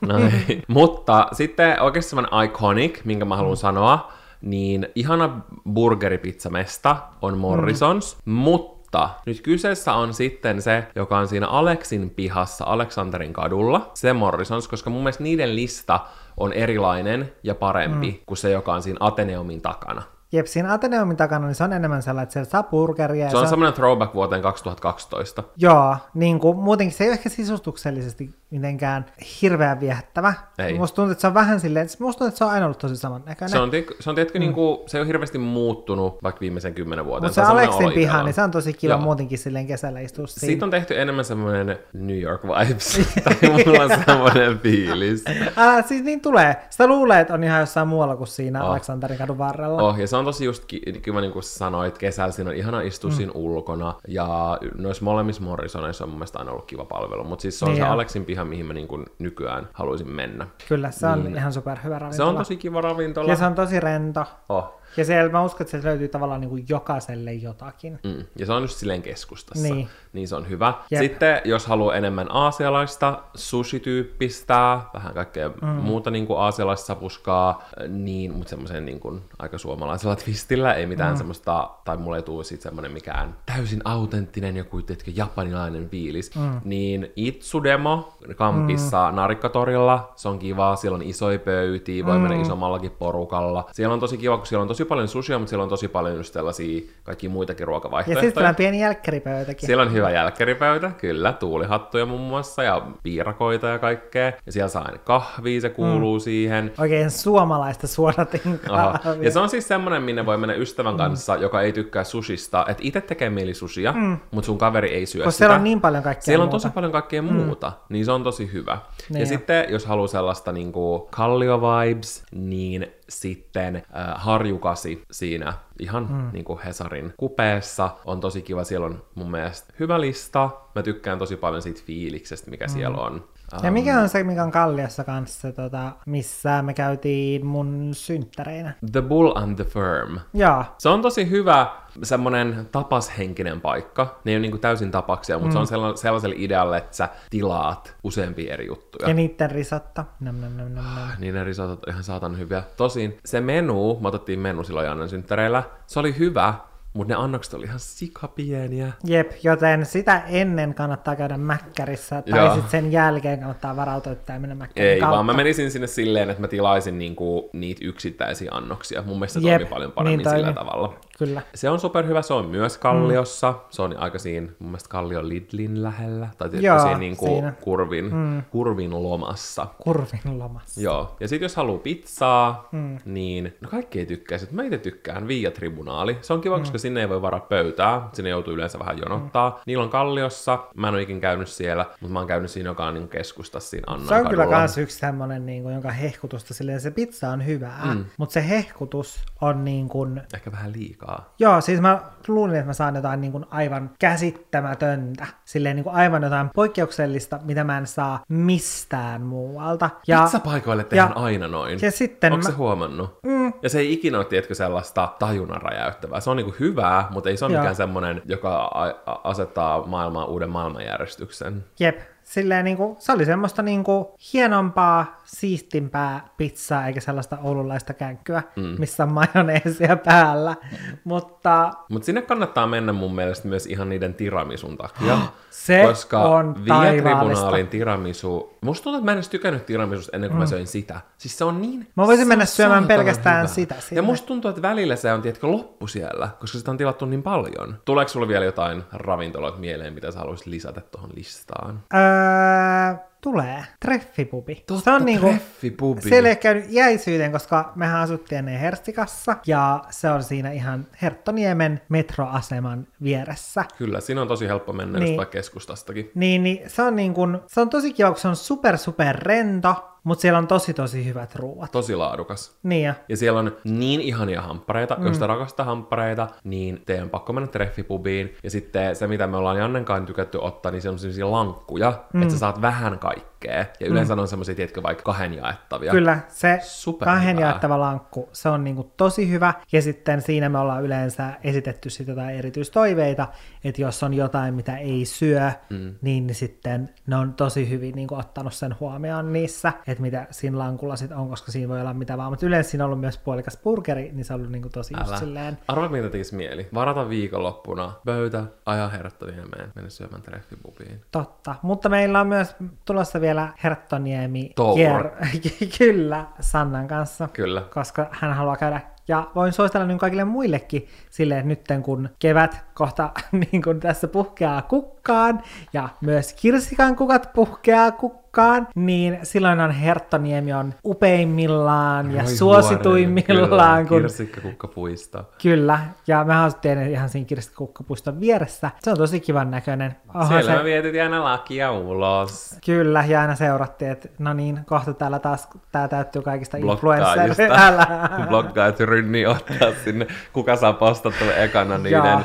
No ei. Mutta sitten oikeasti semmoinen iconic, minkä mä haluan mm. sanoa, niin ihana burgeripizzamesta on Morrisons, mm. mutta mutta nyt kyseessä on sitten se, joka on siinä Aleksin pihassa Aleksanterin kadulla, se Morrisons, koska mun mielestä niiden lista on erilainen ja parempi mm. kuin se, joka on siinä Ateneumin takana. Jep, siinä Ateneumin takana niin se on enemmän sellainen, että siellä saa burgeria. Se on, se on semmoinen throwback vuoteen 2012. Joo, niin kuin, muutenkin se ei ole ehkä sisustuksellisesti mitenkään hirveän viehättävä. Ei. Musta tuntuu, että se on vähän silleen, että musta tuntuu, että se on aina ollut tosi samannäköinen. Se on, se on tietenkin, mm. niin kuin, se on hirveästi muuttunut vaikka viimeisen kymmenen vuoteen. Mutta se, se Aleksin piha, niin se on tosi kiva Joo. muutenkin silleen kesällä istua siinä. Siitä on tehty enemmän semmoinen New York vibes, tai mulla on semmoinen fiilis. Älä, siis niin tulee. Sitä luulee, että on ihan jossain muualla kuin siinä oh. Aleksanterin kadun varrella. Oh, ja se on tosi just kiva, niin kuin sanoit, kesällä siinä on ihana istua mm. siinä ulkona, ja noissa molemmissa Morrisoneissa on mun mielestä aina ollut kiva palvelu, mutta siis se on niin se Aleksin piha, mihin mä niin kuin nykyään haluaisin mennä. Kyllä, se on niin. ihan superhyvä ravintola. Se on tosi kiva ravintola. Ja se on tosi rento. Oh. Ja siellä mä uskon, että se löytyy tavallaan niin kuin jokaiselle jotakin. Mm. Ja se on just silleen keskustassa. Niin. Niin se on hyvä. Jep. Sitten jos haluaa enemmän aasialaista, sushi-tyyppistä, vähän kaikkea mm. muuta niin kuin aasialaista sapuskaa, niin, mutta semmoisen niin kuin aika suomalaisella twistillä, ei mitään mm. semmoista, tai mulle ei tule siitä semmoinen mikään täysin autenttinen joku, tietkö, japanilainen fiilis, mm. niin Itsudemo kampissa mm. Narikkatorilla, se on kiva, siellä on isoja pöytiä, voi mm. mennä isommallakin porukalla. Siellä on tosi kiva, kun siellä on tosi paljon sushia, mutta siellä on tosi paljon just sellaisia kaikki muitakin Ja ruokavaihtoehtoja. sitten on pieni jälkkäripöytäkin. Siellä on hyvä jälkkäripöytä, kyllä, tuulihattuja muun muassa, ja piirakoita ja kaikkea. Ja siellä saa aina kahvia, se kuuluu mm. siihen. Oikein suomalaista suodatin kahvia. Ja se on siis semmonen, minne voi mennä ystävän kanssa, joka ei tykkää sushista, että itse tekee mieli sushia, mm. mutta sun kaveri ei syö Koska sitä. siellä on niin paljon kaikkea Siellä on muuta. tosi paljon kaikkea muuta, niin se on tosi hyvä. Niin ja jo. sitten, jos haluaa sellaista niinku kallio-vibes, niin sitten äh, harjukasi siinä ihan mm. niinku Hesarin kupeessa on tosi kiva. Siellä on mun mielestä hyvä lista. Mä tykkään tosi paljon siitä fiiliksestä, mikä mm. siellä on. Ja mikä on se, mikä on Kalliossa kanssa, tota, missä me käytiin mun synttäreinä? The Bull and the Firm. Joo, Se on tosi hyvä semmonen tapashenkinen paikka. Ne ei ole niinku täysin tapaksia, mutta mm. se on sella- sellaiselle idealle, että sä tilaat useampia eri juttuja. ja niitten risotto. Nam, nam, nam, nam, nam. Niin ne risotot on ihan saatan hyviä. Tosin se menu, me otettiin menu silloin Jannan synttäreillä, se oli hyvä, mutta ne annokset oli ihan sikapieniä. Jep, joten sitä ennen kannattaa käydä mäkkärissä, tai sitten sen jälkeen kannattaa varautua, että mennä mäkkärin Ei, kautta. vaan mä menisin sinne silleen, että mä tilaisin niinku niitä yksittäisiä annoksia. Mun mielestä se Jep, toimi paljon paremmin niin sillä toimi. tavalla. Kyllä. Se on superhyvä, se on myös Kalliossa. Mm. Se on aika siinä, mun mielestä Kallio Lidlin lähellä. Tai tietysti Joo, siinä, niinku siinä. kurvin, mm. kurvin lomassa. Kurvin lomassa. Joo, ja sitten jos haluaa pizzaa, mm. niin no kaikki ei tykkää sit. Mä itse tykkään Via Tribunaali. Se on kiva, mm. koska sinne ei voi varaa pöytää. Sinne joutuu yleensä vähän jonottaa. Mm. Niillä on Kalliossa. Mä en ole ikin käynyt siellä, mutta mä oon käynyt siinä, joka on niin keskustassa siinä Annan Se on kyllä kadulla. kans yksi semmonen, niin kuin, jonka hehkutusta silleen, se pizza on hyvää, mm. mutta se hehkutus on niin kuin, Ehkä vähän liikaa. Joo, siis mä luulin, että mä saan jotain niin kuin aivan käsittämätöntä. Silleen niin kuin aivan jotain poikkeuksellista, mitä mä en saa mistään muualta. Ja, Pizzapaikoille tehdään aina noin. ja sitten Onko mä- se huomannut? Mm. Ja se ei ikinä ole, tiedätkö, sellaista tajunnan räjäyttävää. Se on niinku hyvää, mutta ei se ole Joo. mikään semmoinen, joka a- a- asettaa maailmaan uuden maailmanjärjestyksen. Jep, silleen niinku, se oli semmoista niinku hienompaa, siistimpää pizzaa, eikä sellaista oululaista känkkyä, mm. missä on majoneesia päällä. Mutta Mutta sinne kannattaa mennä mun mielestä myös ihan niiden tiramisun takia. Se koska on Via. Tribunaalin tiramisu... Musta tuntuu, että mä en edes tykännyt tiramisusta ennen kuin mm. mä söin sitä. Siis se on niin... Mä voisin mennä sa- syömään pelkästään hyvää. sitä Ja sinne. musta tuntuu, että välillä se on, tiedätkö, loppu siellä, koska sitä on tilattu niin paljon. Tuleeko sulla vielä jotain ravintoloita mieleen, mitä sä haluaisit lisätä tuohon listaan? öö, tulee. Treffipubi. Totta, se on niinku, treffipubi. Siellä ei käynyt jäisyyteen, koska mehän asuttiin ennen Herstikassa, ja se on siinä ihan Herttoniemen metroaseman vieressä. Kyllä, siinä on tosi helppo mennä Niin. just vaikka keskustastakin. Niin, niin se on niin kuin, se on tosi kiva, kun se on super super rento, mutta siellä on tosi tosi hyvät ruuat. Tosi laadukas. Niin ja, Ja siellä on niin ihania hamppareita. Mm. Jos te rakastaa hamppareita, niin teidän on pakko mennä treffipubiin. Ja sitten se, mitä me ollaan Jannenkaan tykätty ottaa, niin se on sellaisia lankkuja, mm. että sä saat vähän kaikkea. Ja yleensä mm. on semmoisia, tiedätkö, vaikka kahden jaettavia. kyllä se Superhyvää. kahden jaettava lankku, se on niin kuin tosi hyvä. Ja sitten siinä me ollaan yleensä esitetty sitten jotain erityistoiveita, että jos on jotain, mitä ei syö, mm. niin sitten ne on tosi hyvin niin kuin ottanut sen huomioon niissä, että mitä siinä lankulla sitten on, koska siinä voi olla mitä vaan. Mutta yleensä siinä on ollut myös puolikas burgeri, niin se on ollut niin kuin tosi just Älä. silleen Arvaat, mitä tekisi mieli. Varata viikonloppuna pöytä, ajaa herättäviemeen, mennä syömään treffipubiin. Totta, mutta meillä on myös tulossa vielä Herttoniemi Tour. Kyllä, Sannan kanssa. Kyllä. Koska hän haluaa käydä. Ja voin suositella nyt kaikille muillekin silleen, että nytten kun kevät kohta niin kun tässä puhkeaa kukkaan ja myös kirsikan kukat puhkeaa kukkaan, niin silloin on Herttoniemi on upeimmillaan ja Oi suosituimmillaan. Kyllä, Kun... kirsikkakukkapuisto. Kyllä, ja me asuttiin ihan siinä kirsikkakukkapuiston vieressä. Se on tosi kivan näköinen. Onhan Siellä se... me vietettiin aina lakia ulos. Kyllä, ja aina seurattiin, että no niin, kohta täällä taas tää täyttyy kaikista blokkaa just influencereista. Älä. blokkaa, että rynni ottaa sinne, kuka saa postattua ekana niiden.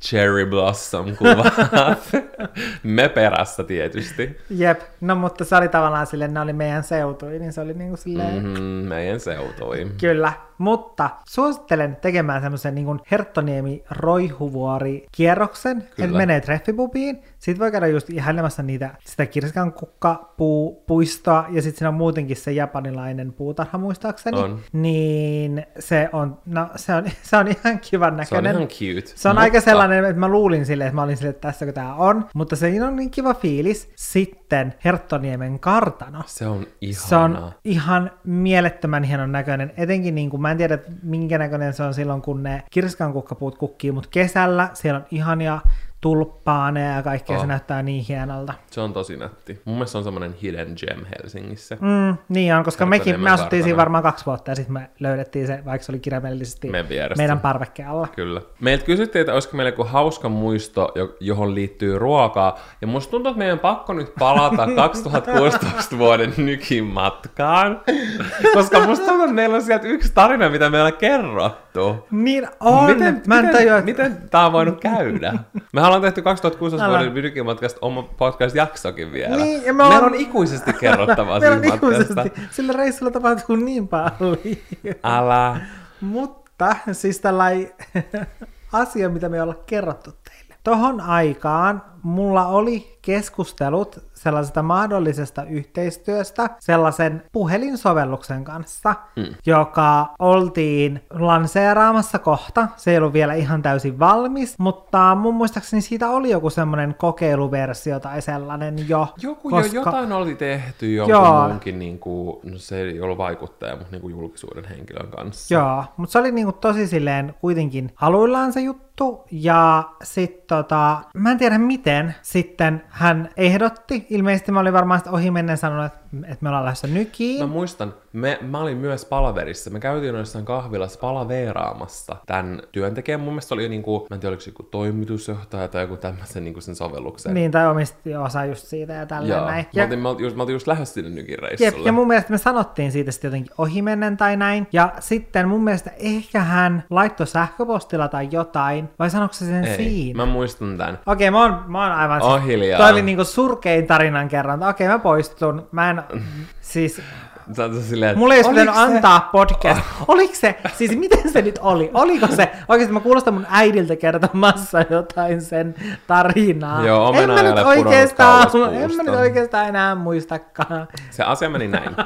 Cherry blossom kuvat. Me perässä tietysti. Jep, no mutta se oli tavallaan silleen, ne oli meidän seutui, niin se oli niinku silleen, mm. Mm, meidän seutui. kyllä. Mutta suosittelen tekemään semmoisen niin Herttoniemi roihuvuori kierroksen, että menee treffipubiin. Sitten voi käydä just ihailemassa niitä, sitä kirsikan kukkapuistoa, ja sitten siinä on muutenkin se japanilainen puutarha muistaakseni. On. Niin se on, no se on, se on ihan kivan Se on näköinen. ihan cute. Se on Mutta- aika sellainen, että mä luulin silleen, että mä olin silleen, että tässäkö tää on. mutta se on niin kiva fiilis. Sitten Herttoniemen kartano. Se on ihana. Se on ihan mielettömän hienon näköinen, etenkin niin kuin, mä en tiedä minkä näköinen se on silloin, kun ne kirsikankukkapuut kukkii, mutta kesällä siellä on ihania tulppaaneja ja kaikkea, oh. se näyttää niin hienolta. Se on tosi nätti. Mun mielestä se on semmoinen hidden gem Helsingissä. Mm, niin on, koska mekin, me asuttiin kartano. siinä varmaan kaksi vuotta ja sitten me löydettiin se, vaikka se oli kirjaimellisesti Meidän vieressä. meidän parvekkeella. Kyllä. Meiltä kysyttiin, että olisiko meillä joku hauska muisto, jo- johon liittyy ruokaa. Ja musta tuntuu, että meidän on pakko nyt palata 2016 vuoden nykin matkaan. Koska musta tuntuu, että meillä on sieltä yksi tarina, mitä me ollaan kerrottu. Niin on, Miten, mä en miten, tajua, että... miten tää on voinut käydä? Me ollaan tehty 2016 Älä. vuoden nykimatkasta oma podcast-jaksokin vielä. Niin, ja me Meillä ollaan- on ikuisesti kerrottavaa Meillä on siitä matkasta. ikuisesti, sillä reissulla tapahtuu niin paljon. Älä. Mutta siis tällainen asia, mitä me ei olla kerrottu teille. Tohon aikaan mulla oli keskustelut sellaisesta mahdollisesta yhteistyöstä sellaisen puhelinsovelluksen kanssa, mm. joka oltiin lanseeraamassa kohta. Se ei ollut vielä ihan täysin valmis, mutta mun muistaakseni siitä oli joku semmoinen kokeiluversio tai sellainen jo. Joku jo jotain oli tehty jonkun Joo. muunkin, niin kuin, no se ei ollut vaikuttaja, mutta niin kuin julkisuuden henkilön kanssa. Joo, mutta se oli niinku tosi silleen kuitenkin aluillaan se juttu, ja sitten tota, mä en tiedä miten, sitten hän ehdotti, ilmeisesti mä olin varmaan ohi mennen sanonut, että, että me ollaan lähdössä nykiin. Mä muistan, me, mä olin myös palaverissa. Me käytiin jossain kahvilassa palaveeraamassa tämän työntekijän. Mun mielestä oli niinku, mä en tiedä oliko se joku toimitusjohtaja tai joku tämmöisen niinku sen sovelluksen. Niin, tai omisti osa just siitä ja tälleen Joo. näin. Mä, Ja, oltiin, mä, oltiin just, mä oltiin just lähdössä sinne nykin jep, ja mun mielestä me sanottiin siitä sitten jotenkin ohimennen tai näin. Ja sitten mun mielestä ehkä hän laittoi sähköpostilla tai jotain, vai sanoiko se sen Ei, siinä? mä muistan tämän. Okei, mä oon, mä oon aivan... Oh, hiljaa. Toi oli niinku surkein tarinan kerran. Okei, mä poistun. Mä en... Siis... Silleen, Mulle ei olisi pitänyt se- antaa podcast. Oliko se? Siis miten se nyt oli? Oliko se? Oikeasti mä kuulostan mun äidiltä kertomassa jotain sen tarinaa. Joo, en mä nyt oikeastaan, en mä nyt oikeastaan enää muistakaan. Se asia meni näin.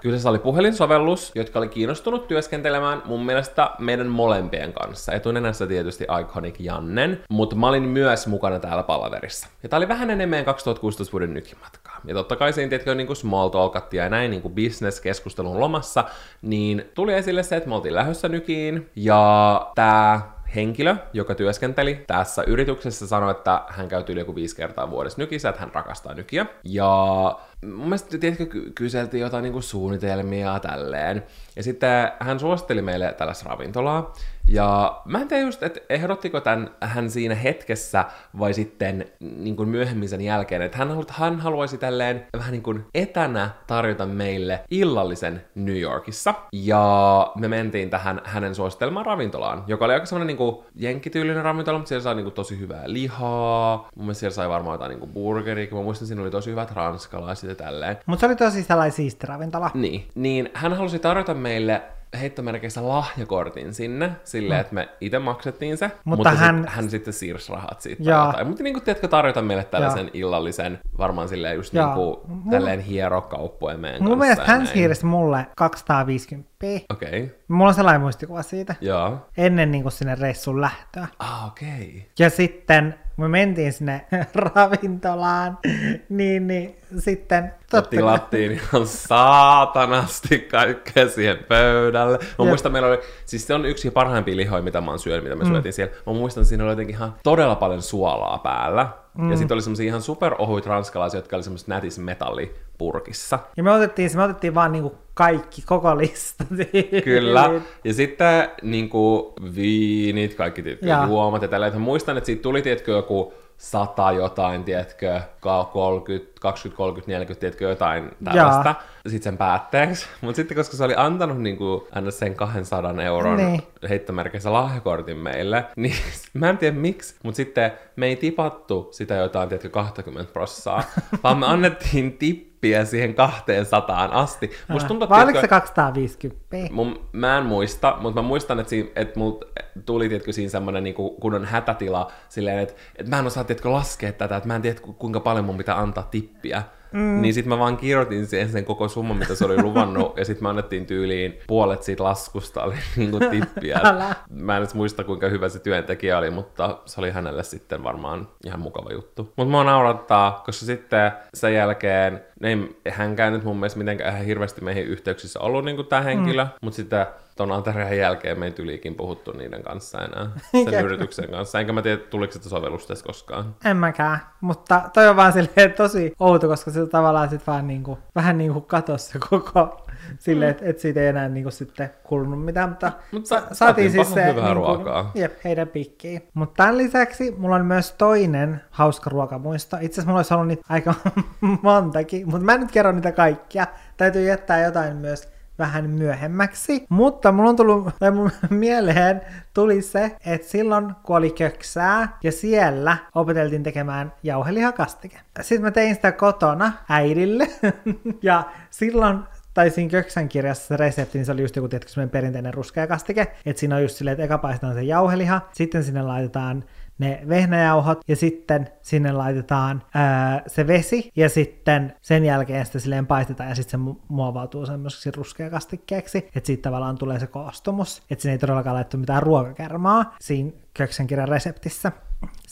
Kyseessä oli puhelinsovellus, jotka oli kiinnostunut työskentelemään mun mielestä meidän molempien kanssa. Etunenässä tietysti Iconic Jannen, mutta mä olin myös mukana täällä palaverissa. Ja tää oli vähän ennen meidän 2016 vuoden nykimatkaa. Ja totta kai siinä tietkö niin small talkattiin ja näin niin kuin business-keskustelun lomassa, niin tuli esille se, että me oltiin lähdössä nykiin, ja tää henkilö, joka työskenteli tässä yrityksessä, sanoi, että hän käy yli joku viisi kertaa vuodessa nykissä, että hän rakastaa nykiä. Ja mun mielestä, tiedätkö, ky- kyseltiin jotain niin kuin suunnitelmia tälleen. Ja sitten hän suositteli meille tällaista ravintolaa. Ja mä en tiedä just, että ehdottiko tämän hän siinä hetkessä vai sitten niin kuin myöhemmin sen jälkeen, että hän, halu- hän haluaisi tälleen vähän niin kuin etänä tarjota meille illallisen New Yorkissa. Ja me mentiin tähän hänen suosittelmaan ravintolaan, joka oli aika semmoinen niin kuin jenkkityylinen ravintola, mutta siellä sai niin kuin tosi hyvää lihaa. Mun mielestä siellä sai varmaan jotain niin kuin burgeria, mä muistan, siinä oli tosi hyvät ranskalaiset ja tälleen. Mutta se oli tosi sellainen siisti ravintola. Niin, niin hän halusi tarjota meille heittomerkeissä lahjakortin sinne, silleen, että me itse maksettiin se, mutta, Mutta hän... Sit, hän sitten siirsi rahat siitä jotain. Mutta niin kuin, tiedätkö, tarjota meille tällaisen illallisen, varmaan silleen just Joo. niin kuin, Mun- tälleen hierokauppojen meidän Mun kanssa mielestä ja hän siirsi mulle 250 Okei, okay. Mulla on sellainen muistikuva siitä. joo. Ennen niin kuin sinne reissun lähtöä. Ah, okei. Okay. Ja sitten me mentiin sinne ravintolaan, niin, niin sitten Me tilattiin ihan saatanasti kaikkea siihen pöydälle. Mä muistan, meillä oli, siis se on yksi parhaimpia lihoja, mitä mä oon syönyt, mitä me mm. syötiin siellä. Mä muistan, että siinä oli jotenkin ihan todella paljon suolaa päällä. Mm. Ja sitten oli semmosia ihan superohuit ranskalaisia, jotka oli semmoista nätis metallipurkissa. Ja me otettiin, me otettiin vaan niinku kaikki, koko lista. Kyllä. Ja sitten niin kuin, viinit, kaikki tietkö, Joo. juomat ja tällä. Mä muistan, että siitä tuli tietkö joku sata jotain, tiedätkö, 30, 20, 30, 40, tiedätkö, jotain tällaista. Sitten sen päätteeksi. Mutta sitten koska se oli antanut niin kuin, aina sen 200 euron Niin. heittomerkissä lahjakortin meille, niin mä en tiedä miksi, mutta sitten me ei tipattu sitä jotain, tiedätkö, 20 prossaa, vaan me annettiin tippiä siihen 200 asti. Musta tuntuu, Vai oliko se 250? Mun, mä en muista, mutta mä muistan, että, siinä, että mut tuli tietkö siinä semmoinen niin kun on hätätila silleen, että, että mä en osaa tietkö laskea tätä, että mä en tiedä ku- kuinka paljon mun pitää antaa tippiä. Mm. niin sitten mä vaan kirjoitin sen, sen koko summan, mitä se oli luvannut, ja sitten me annettiin tyyliin puolet siitä laskusta oli niin kuin tippiä. mä en edes muista, kuinka hyvä se työntekijä oli, mutta se oli hänelle sitten varmaan ihan mukava juttu. Mutta mua naurattaa, koska sitten sen jälkeen, ei hänkään nyt mun mielestä mitenkään ihan hirveästi meihin yhteyksissä ollut niin tämä henkilö, mm. mutta sitten ton Antereen jälkeen me ei ylikin puhuttu niiden kanssa enää, sen yrityksen kanssa. Enkä mä tiedä, tuliko sitä sovellusta koskaan. En mäkään, mutta toi on vaan silleen tosi outo, koska se tavallaan sit vaan niinku, vähän niinku katossa koko silleen, että et siitä ei enää niinku sitten kulunut mitään, mutta, mutta sa- saatiin siis se hyvää niinku, ruokaa. Jep, heidän pikkiin. Mutta tämän lisäksi mulla on myös toinen hauska ruokamuisto. Itse asiassa mulla olisi ollut niitä aika montakin, mutta mä en nyt kerro niitä kaikkia. Täytyy jättää jotain myös vähän myöhemmäksi. Mutta mulla on tullut, tai mun mieleen tuli se, että silloin kun oli köksää ja siellä opeteltiin tekemään jauhelihakastike. Sitten mä tein sitä kotona äidille ja silloin tai siinä Köksän kirjassa se resepti, niin se oli just joku tietysti perinteinen ruskea kastike, että siinä on just silleen, että eka paistetaan se jauheliha, sitten sinne laitetaan ne vehnäjauhot ja sitten sinne laitetaan ää, se vesi ja sitten sen jälkeen sitä silleen paistetaan ja sitten se muovautuu semmoiseksi ruskeakastikkeeksi, että siitä tavallaan tulee se koostumus, että siinä ei todellakaan laittu mitään ruokakermaa siinä Köksen kirjan reseptissä.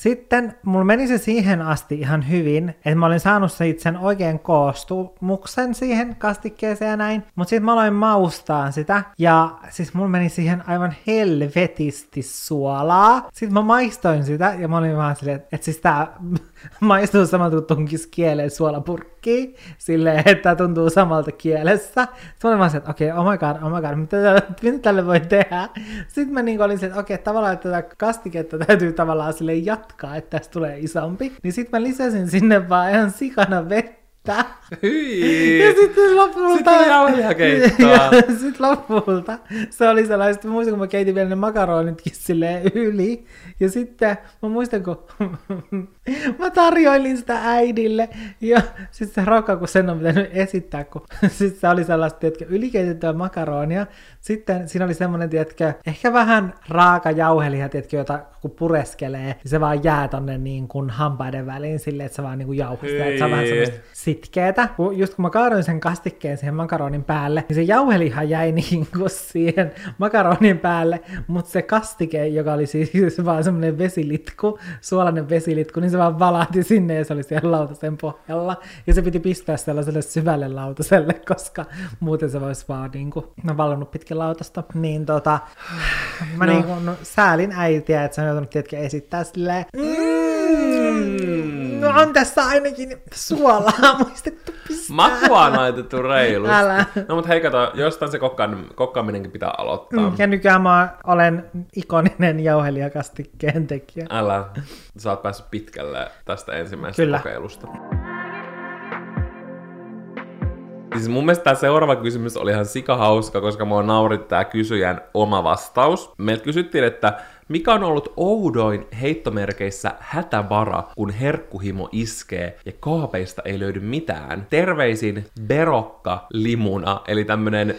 Sitten mulla meni se siihen asti ihan hyvin, että mä olin saanut se sen oikein koostumuksen siihen kastikkeeseen ja näin, mutta sitten mä aloin maustaa sitä, ja siis mulla meni siihen aivan helvetisti suolaa. Sitten mä maistoin sitä, ja mä olin vaan silleen, että, siis tää maistuu samalta kuin tunkis kieleen suolapurkkiin, silleen, että tuntuu samalta kielessä. Sitten mä olin vaan että okei, okay, oh my god, oh my god, mitä, mitä tälle voi tehdä? Sitten mä niin olin se, että okei, okay, tavallaan että tätä kastiketta täytyy tavallaan sille jatkaa, että tästä tulee isompi. Niin sitten mä lisäsin sinne vaan ihan sikana vettä vettä. Hyi. Ja sitten lopulta... Sitten jauhelia Ja sitten lopulta se oli sellaista, muistan kun mä keitin vielä ne makaronitkin silleen yli. Ja sitten mä muistan kun mä tarjoilin sitä äidille. Ja sitten se rokka, kun sen on pitänyt esittää, kun sitten se oli sellaista, että ylikeitettyä makaronia. Sitten siinä oli semmoinen, tiedätkö, ehkä vähän raaka jauhelia, tiedätkö, jota kun pureskelee, niin se vaan jää tonne niin kuin hampaiden väliin silleen, että se vaan niin kuin jauhista. Että se on vähän semmoista sitkeetä. Just kun mä kaadoin sen kastikkeen siihen makaronin päälle, niin se jauheliha jäi niin kuin siihen makaronin päälle, mutta se kastike, joka oli siis vaan semmoinen vesilitku, suolainen vesilitku, niin se vaan valahti sinne ja se oli siellä lautasen pohjalla. Ja se piti pistää sellaiselle syvälle lautaselle, koska muuten se voisi vaan niin kuin, no, valonnut pitkin lautasta. Niin tota, mä no. niin kuin, no, säälin äitiä, että se on joutunut tietenkin esittää silleen, mm, No on tässä ainakin suolaa muistettu pistää. Makua on laitettu reilusti. Älä. No mutta hei kato, jostain se kokkaan, kokkaaminenkin pitää aloittaa. Mm, ja nykyään mä olen ikoninen jauhelijakastikkeen tekijä. Älä, sä oot päässyt pitkälle tästä ensimmäisestä Kyllä. kokeilusta. Siis mun mielestä tämä seuraava kysymys oli ihan sikahauska, koska mua naurit tämä kysyjän oma vastaus. Meiltä kysyttiin, että mikä on ollut oudoin heittomerkeissä hätävara, kun herkkuhimo iskee ja kaapeista ei löydy mitään? Terveisin Berokka limuna, eli tämmönen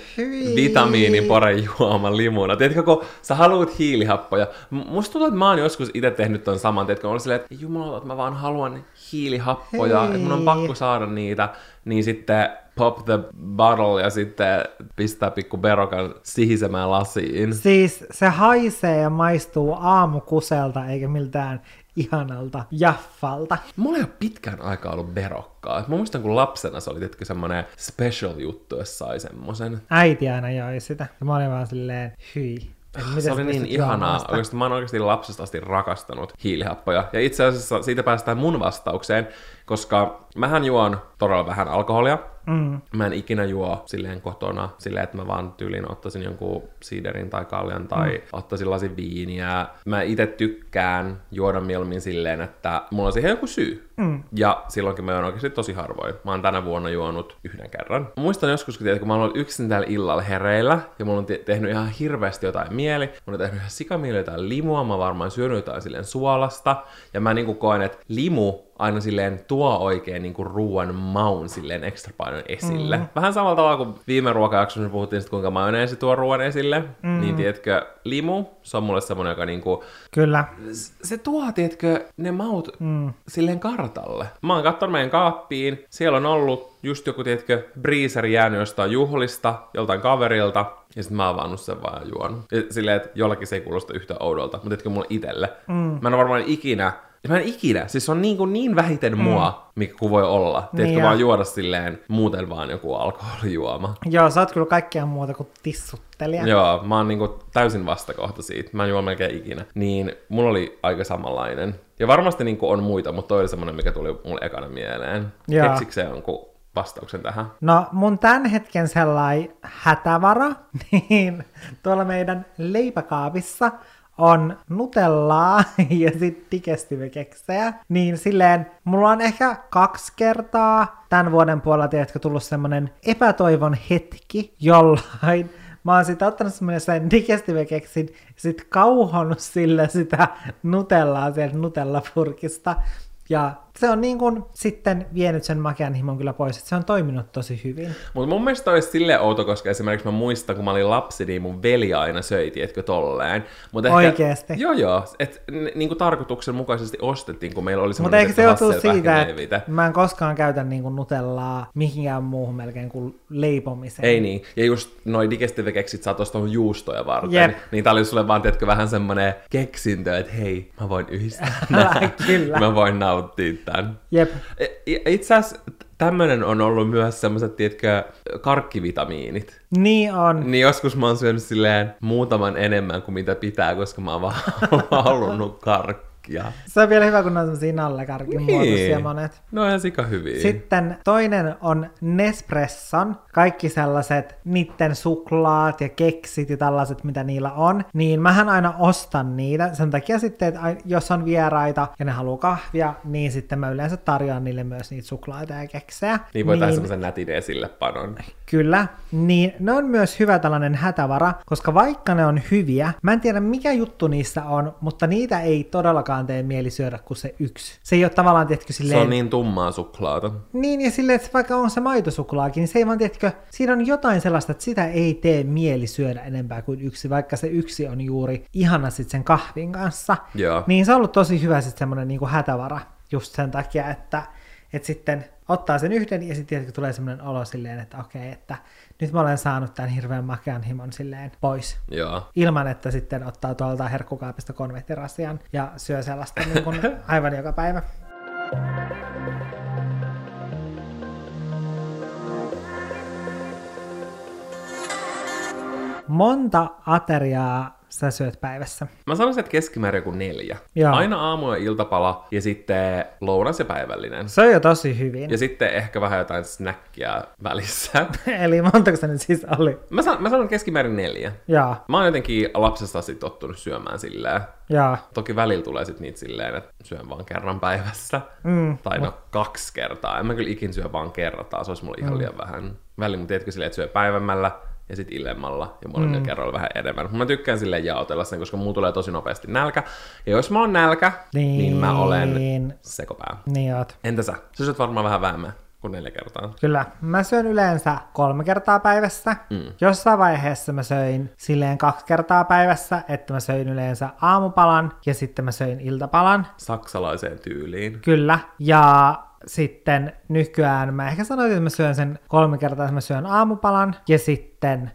vitamiiniporejuoma limuna. Tiedätkö, kun sä haluat hiilihappoja. Musta tuntuu, että mä oon joskus itse tehnyt ton saman. Tiedätkö, mä silleen, että jumala, että mä vaan haluan hiilihappoja, Hei. että mun on pakko saada niitä. Niin sitten pop the bottle ja sitten pistää pikku berokan sihisemään lasiin. Siis se haisee ja maistuu aamukuselta eikä miltään ihanalta jaffalta. Mulla ei ole pitkään aikaa ollut berokkaa. Mä muistan, kun lapsena se oli tietenkin semmonen special juttu, jos sai semmosen. Äiti aina joi sitä. Mä olin vaan silleen, hyi. Se oli niin ihanaa. Oikeasti, mä oon oikeasti lapsesta asti rakastanut hiilihappoja. Ja itse asiassa siitä päästään mun vastaukseen, koska mähän juon todella vähän alkoholia. Mm. Mä en ikinä juo silleen kotona, silleen, että mä vaan tyylin ottaisin jonkun siiderin tai kaljan tai mm. ottaisin lasin viiniä. Mä itse tykkään juoda mieluummin silleen, että mulla on siihen joku syy. Mm. Ja silloinkin mä oon oikeasti tosi harvoin. Mä oon tänä vuonna juonut yhden kerran. Mä muistan joskus, kun, tiedät, kun mä oon ollut yksin täällä illalla hereillä, ja mulla on te- tehnyt ihan hirveästi jotain mieli. Mulla on tehnyt ihan sikamieli jotain limua, mä varmaan syönyt jotain silleen suolasta. Ja mä niinku koen, että limu aina silleen tuo oikein niin kuin ruoan maun silleen ekstra paljon esille. Mm. Vähän samalla tavalla kuin viime ruokajaksossa me puhuttiin, sit, kuinka majoneesi tuo ruoan esille. Mm. Niin tiedätkö, limu, se on mulle semmoinen, joka niinku, Kyllä. se tuo, tiedätkö, ne maut mm. silleen kartalle. Mä oon katsonut meidän kaappiin, siellä on ollut just joku, tiedätkö, breezer jäänyt jostain juhlista, joltain kaverilta, ja sitten mä oon avannut sen vaan ja juonut. Ja silleen, että jollakin se ei kuulosta yhtä oudolta, mutta tiedätkö, mulle itelle. Mm. Mä en ole varmaan ikinä Mä en ikinä, siis se on niin, kuin niin vähiten mm. mua, mikä kuin voi olla. Niin vaan juoda silleen muuten vaan joku alkoholijuoma. Joo, sä oot kyllä kaikkea muuta kuin tissuttelija. Joo, mä oon niin kuin täysin vastakohta siitä. Mä en juo melkein ikinä. Niin mulla oli aika samanlainen. Ja varmasti niin on muita, mutta toi oli semmonen, mikä tuli mulle ekana mieleen. Keksikö se jonkun vastauksen tähän? No mun tämän hetken sellainen hätävara, niin tuolla meidän leipäkaapissa on nutellaa ja sitten digestive-keksejä, niin silleen mulla on ehkä kaksi kertaa tämän vuoden puolella, tiedätkö, tullut semmonen epätoivon hetki, jollain mä oon sitten ottanut semmoinen digestive-keksin ja sit kauhonnut sille sitä nutellaa sieltä nutellapurkista. Ja se on niin kuin sitten vienyt sen makean himon kyllä pois, että se on toiminut tosi hyvin. Mutta mun mielestä olisi sille outo, koska esimerkiksi mä muistan, kun mä olin lapsi, niin mun veli aina söi, tiedätkö, tolleen. Mut ehkä, Oikeesti? Joo, joo. Että niin kuin tarkoituksenmukaisesti ostettiin, kun meillä oli semmoinen Mutta eikö se johtuu siitä, että mä en koskaan käytä niin kuin nutellaa mihinkään muuhun melkein kuin leipomiseen. Ei niin. Ja just noi digestive-keksit sä oot juustoja varten. Jep. Niin tää oli sulle vaan, tiedätkö, vähän semmoinen keksintö, että hei, mä voin yhdistää Kyllä. mä voin nauttia tämän. Jep. E, itse asiassa tämmönen on ollut myös semmoiset, tiedätkö, karkkivitamiinit. Niin on. Niin joskus mä oon syönyt silleen muutaman enemmän kuin mitä pitää, koska mä oon vaan halunnut karkkia karkkia. Se on vielä hyvä, kun ne on semmosia nallekarkin niin. muotoisia monet. No ihan sika hyviä. Sitten toinen on Nespresson. Kaikki sellaiset niitten suklaat ja keksit ja tällaiset, mitä niillä on. Niin mähän aina ostan niitä. Sen takia sitten, että jos on vieraita ja ne haluaa kahvia, niin sitten mä yleensä tarjoan niille myös niitä suklaita ja keksejä. Niin voi niin, tehdä semmoisen nätin esille panon. Kyllä. Niin ne on myös hyvä tällainen hätävara, koska vaikka ne on hyviä, mä en tiedä mikä juttu niissä on, mutta niitä ei todellakaan todellakaan tee mieli syödä kuin se yksi. Se ei ole tavallaan, tietkö, silleen... Se on niin tummaa suklaata. Niin, ja silleen, että vaikka on se maitosuklaakin, niin se ei vaan, tietkö, siinä on jotain sellaista, että sitä ei tee mieli syödä enempää kuin yksi, vaikka se yksi on juuri ihana sitten sen kahvin kanssa. Joo. Niin se on ollut tosi hyvä sitten semmoinen niin hätävara just sen takia, että, että sitten ottaa sen yhden ja sitten tulee semmoinen olo silleen, että okei, että nyt mä olen saanut tämän hirveän makean himon silleen pois. Joo. Ilman, että sitten ottaa tuolta herkkukaapista konvehtirasian ja syö sellaista niin kuin aivan joka päivä. Monta ateriaa sä syöt päivässä? Mä sanoisin, että keskimäärin joku neljä. Joo. Aina aamu ja iltapala ja sitten lounas ja päivällinen. Se on jo tosi hyvin. Ja sitten ehkä vähän jotain snackia välissä. Eli montako se nyt siis oli? Mä, san, mä sanon keskimäärin neljä. Joo. Mä oon jotenkin lapsesta asti tottunut syömään silleen. Joo. Toki välillä tulee sitten niitä silleen, että syön vaan kerran päivässä. Mm, tai no kaksi kertaa. En mä kyllä ikin syö vaan kertaa, se olisi mulle ihan mm. liian vähän. Välillä, mutta tiedätkö silleen, että syö päivämällä, ja sitten illemmalla ja molemmilla mm. kerroilla vähän enemmän. Mä tykkään sille jaotella sen, koska mulla tulee tosi nopeasti nälkä. Ja jos mä oon nälkä, niin, niin mä olen sekopää. Niin oot. Entä sä? Sä syöt varmaan vähän vähemmän kuin neljä kertaa. Kyllä. Mä syön yleensä kolme kertaa päivässä. Mm. Jossain vaiheessa mä söin silleen kaksi kertaa päivässä, että mä söin yleensä aamupalan ja sitten mä söin iltapalan. Saksalaiseen tyyliin. Kyllä. Ja sitten nykyään mä ehkä sanoisin, että mä syön sen kolme kertaa, että mä syön aamupalan ja sitten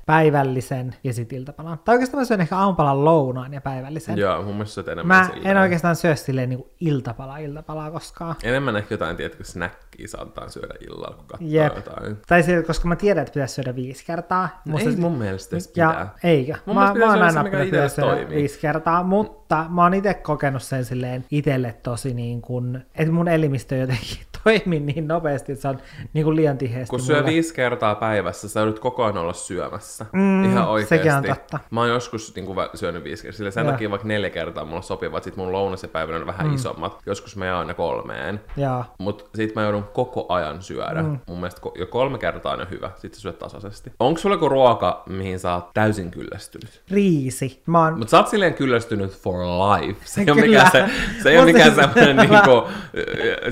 päivällisen ja sitten iltapalan. Tai oikeastaan mä syön ehkä aamupalan lounaan ja päivällisen. Joo, mun mielestä syöt enemmän Mä silleen. en oikeastaan syö silleen niin iltapala iltapalaa koskaan. Enemmän ehkä jotain, tiedätkö, snackia saattaa syödä illalla, kun katsoo Jep. jotain. Tai siis, koska mä tiedän, että pitäisi syödä viisi kertaa. No ei mun mielestä edes ja, Eikö? Mun mä, mä oon aina pitänyt syödä viisi kertaa, mutta mä oon itse kokenut sen silleen itselle tosi niin kuin, että mun elimistö jotenkin toimi niin nopeasti, että se on niin kuin liian tiheästi. Kun syö mulle. viisi kertaa päivässä, sä joudut koko ajan olla syö syömässä. Mm, Ihan oikeasti. sekin on totta. Mä oon joskus niin kuin, syönyt viisi kertaa. Sillä sen Joo. takia vaikka neljä kertaa mulla sopivat, sit mun lounas ja päivänä on vähän mm. isommat. Joskus mä jaan ne kolmeen. Joo. Mut sit mä joudun koko ajan syödä. Mm. Mun mielestä jo kolme kertaa on jo hyvä. Sit sä syöt tasaisesti. Onko sulla joku ruoka, mihin sä oot täysin kyllästynyt? Riisi. Mä oon Mut sä oot silleen kyllästynyt for life. Se ei ole mikään, se, se ei ole mikään semmoinen niinku,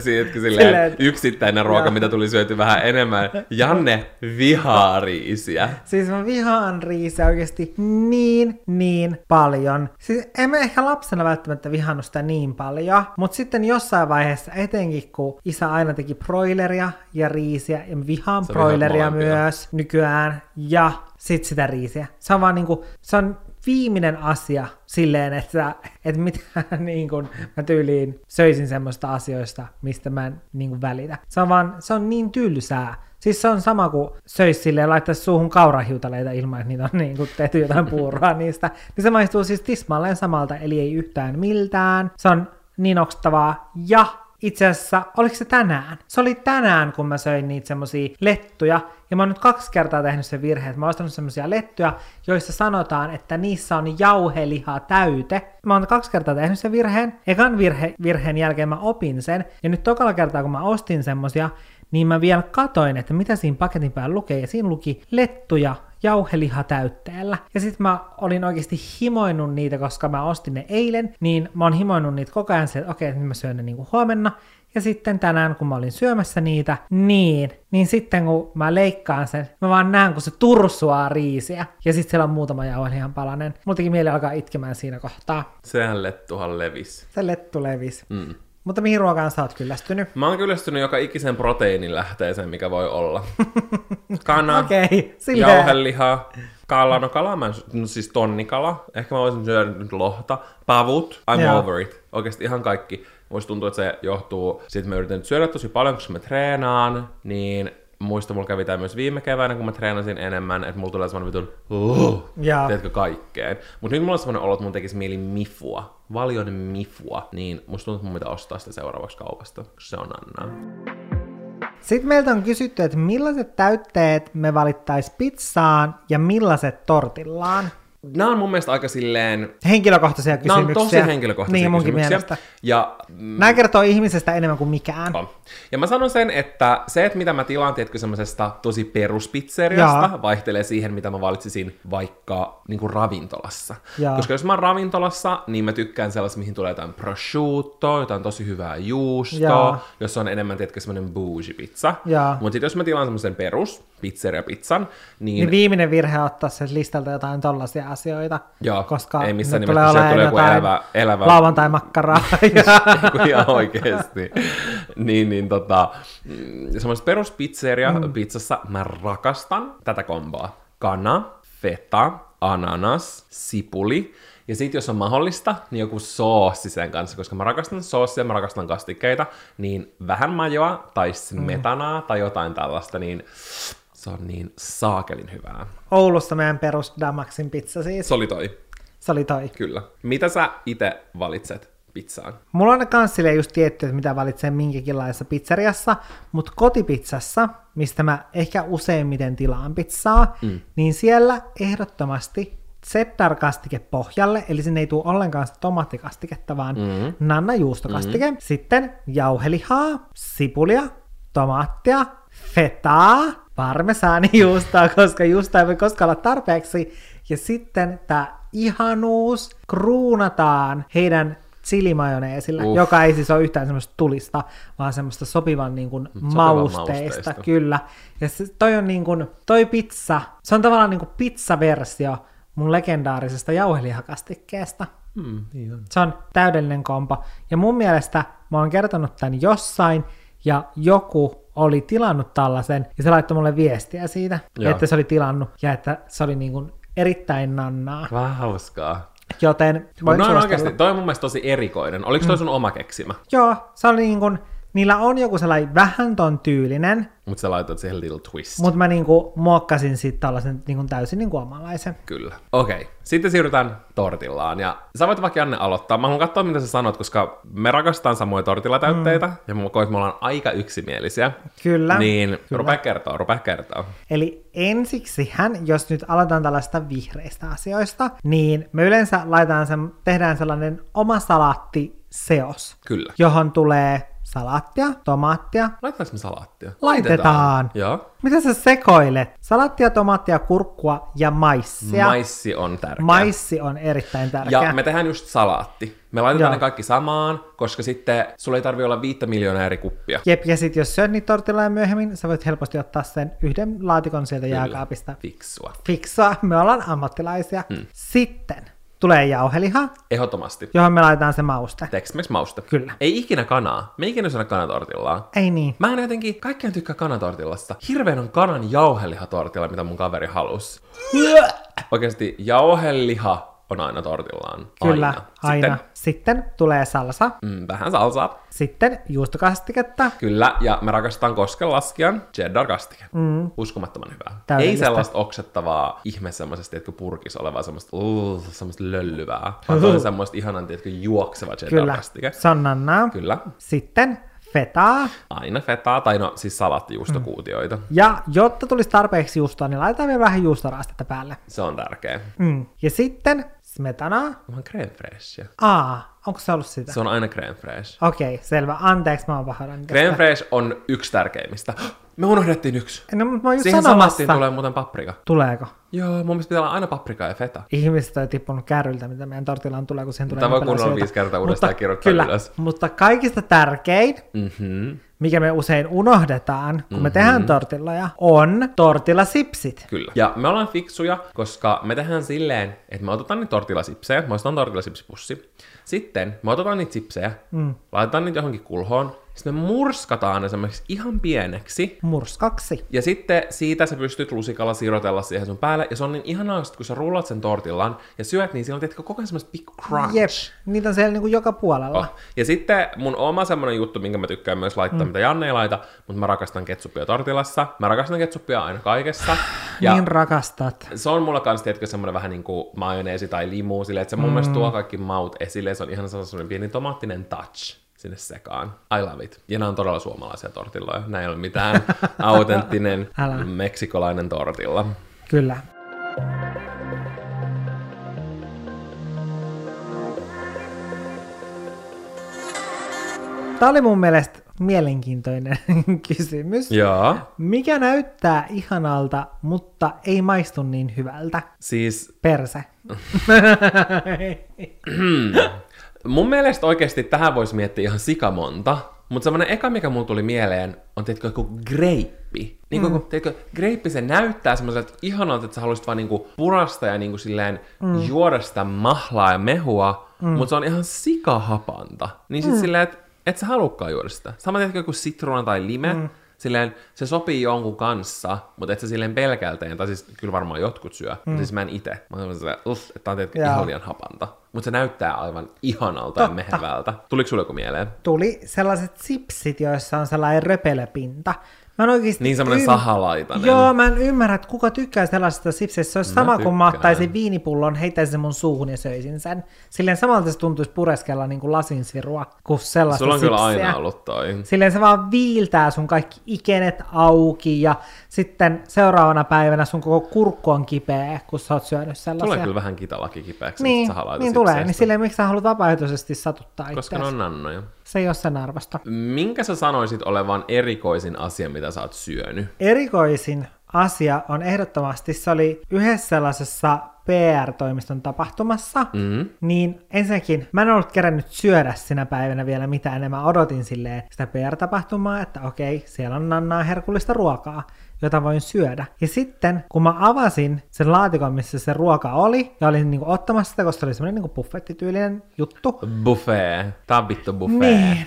silleen, Silleen- yksittäinen ruoka, mitä tuli syöty vähän enemmän. Janne vihaa riisiä. Siis mä vihaan riisiä oikeasti niin, niin paljon. Siis en mä ehkä lapsena välttämättä vihannut sitä niin paljon, mutta sitten jossain vaiheessa, etenkin kun isä aina teki broileria ja riisiä, ja mä vihaan Sä broileria myös nykyään, ja sit sitä riisiä. Se on vaan niinku, se on viimeinen asia silleen, että, että mitä niin kuin, mä tyyliin söisin semmoista asioista, mistä mä en niin kuin, välitä. Se on vaan, se on niin tylsää. Siis se on sama kuin söisi silleen, laittaisi suuhun kaurahiutaleita ilman, että niitä on niin kuin, tehty jotain puuroa niistä. Niin se maistuu siis tismalleen samalta, eli ei yhtään miltään. Se on niin okstavaa ja itse asiassa, oliko se tänään? Se oli tänään, kun mä söin niitä semmosia lettuja, ja mä oon nyt kaksi kertaa tehnyt sen virheen, että mä oon ostanut semmosia lettuja, joissa sanotaan, että niissä on jauheliha täyte. Mä oon kaksi kertaa tehnyt sen virheen. Ekan virhe, virheen jälkeen mä opin sen, ja nyt tokalla kertaa, kun mä ostin semmosia, niin mä vielä katoin, että mitä siinä paketin päällä lukee, ja siinä luki lettuja jauhelihatäytteellä. Ja sitten mä olin oikeasti himoinut niitä, koska mä ostin ne eilen, niin mä oon himoinut niitä koko ajan, että okei, nyt mä syön ne niinku huomenna. Ja sitten tänään, kun mä olin syömässä niitä, niin, niin sitten kun mä leikkaan sen, mä vaan näen, kun se tursuaa riisiä. Ja sitten siellä on muutama jauhelihan palanen. Mulla teki mieli alkaa itkemään siinä kohtaa. Sehän lettuhan levis. Se lettu levisi. Mm. Mutta mihin ruokaan sä oot kyllästynyt? Mä oon kyllästynyt joka ikisen proteiinilähteeseen, mikä voi olla. Kana, okay, jauheliha, kala, no kala, mä en, no siis tonnikala. Ehkä mä voisin syödä nyt lohta. Pavut, I'm Joo. over it. Oikeasti ihan kaikki. Muista tuntuu, että se johtuu siitä, että mä yritän nyt syödä tosi paljon, koska mä treenaan, niin muista mulla kävi tää myös viime keväänä, kun mä treenasin enemmän, että mulla tulee semmonen vitun, uh, teetkö kaikkeen. Mut nyt mulla on semmonen olo, että mun tekisi mieli mifua, valion mifua, niin musta tuntuu, että mun ostaa sitä seuraavaksi kaupasta, koska se on Anna. Sitten meiltä on kysytty, että millaiset täytteet me valittais pizzaan ja millaiset tortillaan. Nämä on mun mielestä aika silleen, Henkilökohtaisia nämä on kysymyksiä. tosi henkilökohtaisia niin, munkin kysymyksiä. mielestä. Ja mm, Nämä kertoo ihmisestä enemmän kuin mikään. On. Ja mä sanon sen, että se, että mitä mä tilaan, tiedätkö, semmoisesta tosi peruspizzeriasta, Jaa. vaihtelee siihen, mitä mä valitsisin vaikka niin kuin ravintolassa. Jaa. Koska jos mä oon ravintolassa, niin mä tykkään sellaista, mihin tulee jotain prosciutto, jotain tosi hyvää juustoa, Jaa. jos on enemmän, tiedätkö, semmoinen bougie pizza. Mutta sitten jos mä tilaan semmoisen perus pizzeria pizzan, niin, Niin viimeinen virhe on ottaa sen listalta jotain tollaisia asioita. Joo, koska ei missään nimessä, tulee olemaan tulee joku elävä- elävä- lauantai-makkaraa. ihan oikeesti. niin, niin tota, mm, semmoisessa peruspizzeria mm. pizzassa mä rakastan tätä komboa. Kana, feta, ananas, sipuli. Ja sitten jos on mahdollista, niin joku soossi sen kanssa, koska mä rakastan soossia, mä rakastan kastikkeita, niin vähän majoa tai smetanaa tai jotain tällaista, niin se on niin saakelin hyvää. Oulussa meidän perus Damaxin pizza siis. Se oli toi, Se oli toi. kyllä. Mitä sä itse valitset pizzaan? Mulla on kans silleen just tietty, että mitä valitsee minkäkinlaisessa pizzeriassa, mutta kotipizzassa, mistä mä ehkä useimmiten tilaan pizzaa, mm. niin siellä ehdottomasti cheddar-kastike pohjalle, eli sinne ei tule ollenkaan sitä tomaattikastiketta, vaan mm. nanna juustokastike. Mm. Sitten jauhelihaa, sipulia, tomaattia, fetaa, parmesaanijuustoa, koska juusta ei voi koskaan olla tarpeeksi. Ja sitten tämä ihanuus kruunataan heidän chilimajoneesilla, Uff. joka ei siis ole yhtään semmoista tulista, vaan semmoista sopivan niin kuin mausteista, mausteista. kyllä. Ja se, toi on niin kuin, toi pizza, se on tavallaan niin kuin pizzaversio mun legendaarisesta jauhelihakastikkeesta. Hmm, niin on. Se on täydellinen kompo. Ja mun mielestä mä oon kertonut tämän jossain, ja joku oli tilannut tällaisen, ja se laittoi mulle viestiä siitä, Joo. että se oli tilannut, ja että se oli niin kuin erittäin nannaa. Vähän hauskaa. Joten No suositella. oikeasti, toi on mun mielestä tosi erikoinen. Oliko toi sun oma keksimä? Joo, se oli niin kuin, Niillä on joku sellainen vähän ton tyylinen, Mutta sä laitat siihen little twist. mutta mä niinku muokkasin sitten tällaisen niinku täysin niinku omanlaisen. Kyllä. Okei, okay. sitten siirrytään tortillaan. Ja sä voit vaikka Janne aloittaa. Mä haluan katsoa, mitä sä sanot, koska me rakastetaan samoja tortillatäytteitä, mm. ja mä koen, että me ollaan aika yksimielisiä. Kyllä. Niin, Kyllä. rupea kertoa, rupea kertoa. Eli ensiksi hän, jos nyt aletaan tällaista vihreistä asioista, niin me yleensä laitetaan sen, tehdään sellainen oma salaattiseos, Kyllä. johon tulee salaattia, tomaattia. Laitetaanko me salaattia? Laitetaan. Joo. Mitä sä sekoilet? Salaattia, tomaattia, kurkkua ja maissia. Maissi on tärkeä. Maissi on erittäin tärkeä. Ja me tehdään just salaatti. Me laitetaan Joo. ne kaikki samaan, koska sitten sulla ei tarvi olla viittä miljoonaa eri kuppia. Jep, ja sit jos syöt niitä tortilloja myöhemmin, sä voit helposti ottaa sen yhden laatikon sieltä jääkaapista. Fiksua. Fiksua, me ollaan ammattilaisia. Hmm. Sitten tulee jauheliha, Ehdottomasti. johon me laitetaan se mauste. Tex-Mex mauste. Kyllä. Ei ikinä kanaa. Me ikinä syödä kanatortillaa. Ei niin. Mä en jotenkin, kaikkien tykkää kanatortillasta. Hirveän on kanan jauhelihatortilla, mitä mun kaveri halusi. Oikeasti jauheliha on aina tortillaan. Kyllä, aina. aina. Sitten, Sitten tulee salsa, mm, vähän salsaa. sitten juustokastiketta, Kyllä, ja me rakastetaan koskenlaskijan cheddar-kastike. Mm. Uskomattoman hyvää. Ei sellaista oksettavaa ihme semmoisesta, tiedätkö, purkis olevaa semmoista, uh, semmoista löllyvää, vaan toi on semmoista ihanan, tiedätkö, juokseva kyllä, cheddar-kastike. se on nannaa. Kyllä. Sitten fetaa, Aina fetaa, tai no siis salattijuustokuutioita. ja jotta tulisi tarpeeksi juustoa, niin laitetaan vielä vähän juustoraastetta päälle. Se on tärkeä. Mm. Ja sitten smetanaa. Onhan crème fraiche. Aa, onko se ollut sitä? Se on aina crème fraiche. Okei, selvä. Anteeksi, mä oon pahoillani. Crème fraiche on yksi tärkeimmistä. Me unohdettiin yksi. No, mutta mä oon just Siihen sanomassa. tulee muuten paprika. Tuleeko? Joo, mun mielestä pitää olla aina paprika ja feta. Ihmiset on tippunut kärryltä, mitä meidän tortillaan tulee, kun siihen tulee Tämä voi kunnolla viisi kertaa uudestaan Mutta kirjoittaa kyllä, ylös. Mutta kaikista tärkein, Mhm. Mikä me usein unohdetaan, kun Mhm. me tehdään tortilloja, on tortillasipsit. Kyllä. Ja me ollaan fiksuja, koska me tehdään silleen, että me otetaan niitä tortillasipsejä, me ostetaan tortillasipsipussi. Sitten me otetaan niitä sipsejä, mm. laitetaan niitä johonkin kulhoon, sitten me murskataan ne semmoiksi ihan pieneksi, Murskaksi. Ja sitten siitä sä pystyt lusikalla sirotella siihen sun päälle. Ja se on niin ihanaa, että kun sä rullat sen tortillan ja syöt, niin siellä on tietenkin koko ajan semmoista pikku crunch. Jep, niitä on siellä niinku joka puolella. Oh. Ja sitten mun oma semmonen juttu, minkä mä tykkään myös laittaa, mm. mitä Janne ei laita, mutta mä rakastan ketsuppia tortillassa. Mä rakastan ketsuppia aina kaikessa. Ja Niin rakastat. se on mulla kans, tiedätkö, semmoinen vähän niin kuin majoneesi tai limu, silleen, että se mun mm. mielestä tuo kaikki maut esille, se on ihan semmoinen pieni tomaattinen touch sinne sekaan. I love it. Ja nämä on todella suomalaisia tortilloja. Nämä ei ole mitään autenttinen Älä. meksikolainen tortilla. Kyllä. Tämä oli mun mielestä mielenkiintoinen kysymys. Joo. Mikä näyttää ihanalta, mutta ei maistu niin hyvältä? Siis Perse. mun mielestä oikeasti tähän voisi miettiä ihan sikamonta, mutta semmoinen eka, mikä mulla tuli mieleen, on tiedätkö, joku greippi. Niin kuin, mm. tiedätkö, greippi se näyttää semmoiselta ihanalta, että sä haluaisit vaan niinku purasta ja niinku silleen mm. juoda sitä mahlaa ja mehua, mm. mutta se on ihan sikahapanta. Niin sit mm. silleen, että et sä halukkaan juoda sitä. Sama tiedätkö, joku sitruuna tai lime, mm. Silleen, se sopii jonkun kanssa, mutta et sä silleen pelkälteen, tai siis kyllä varmaan jotkut syö, mm. mutta siis mä en itse. Mä oon silleen, uff, että on Joo. ihan liian hapanta. Mutta se näyttää aivan ihanalta Totta. ja mehevältä. Tuliko sulle joku mieleen? Tuli sellaiset sipsit, joissa on sellainen röpelepinta. Mä en oikeasti Niin semmoinen sahalaitainen. Joo, mä en ymmärrä, että kuka tykkää sellaisesta sipsistä. Se olisi Mä sama kuin tykkään. mä ottaisin viinipullon, heittäisin sen mun suuhun ja söisin sen. Silleen samalta se tuntuisi pureskella niin kuin lasinsirua kuin sellaista Sulla on sipsiä. kyllä aina ollut toi. Silleen se vaan viiltää sun kaikki ikenet auki ja sitten seuraavana päivänä sun koko kurkku on kipeä, kun sä oot syönyt sellaisia. Tulee kyllä vähän kitalaki kipeäksi. niin, sahalaita niin tulee. Niin silleen, miksi sä haluat vapaaehtoisesti satuttaa Koska ne itseäsi? on nannoja. Se ei ole sen arvosta. Minkä sä sanoisit olevan erikoisin asia, mitä sä oot syönyt? Erikoisin asia on ehdottomasti, se oli yhdessä sellaisessa PR-toimiston tapahtumassa, Mm. niin ensinnäkin mä en ollut kerännyt syödä sinä päivänä vielä mitään, ja mä odotin silleen sitä PR-tapahtumaa, että okei, siellä on nannaa herkullista ruokaa, jota voin syödä. Ja sitten, kun mä avasin sen laatikon, missä se ruoka oli, ja olin niinku ottamassa sitä, koska se oli semmoinen niinku buffettityylinen juttu, Buffet. Tää on vittu buffet. niin,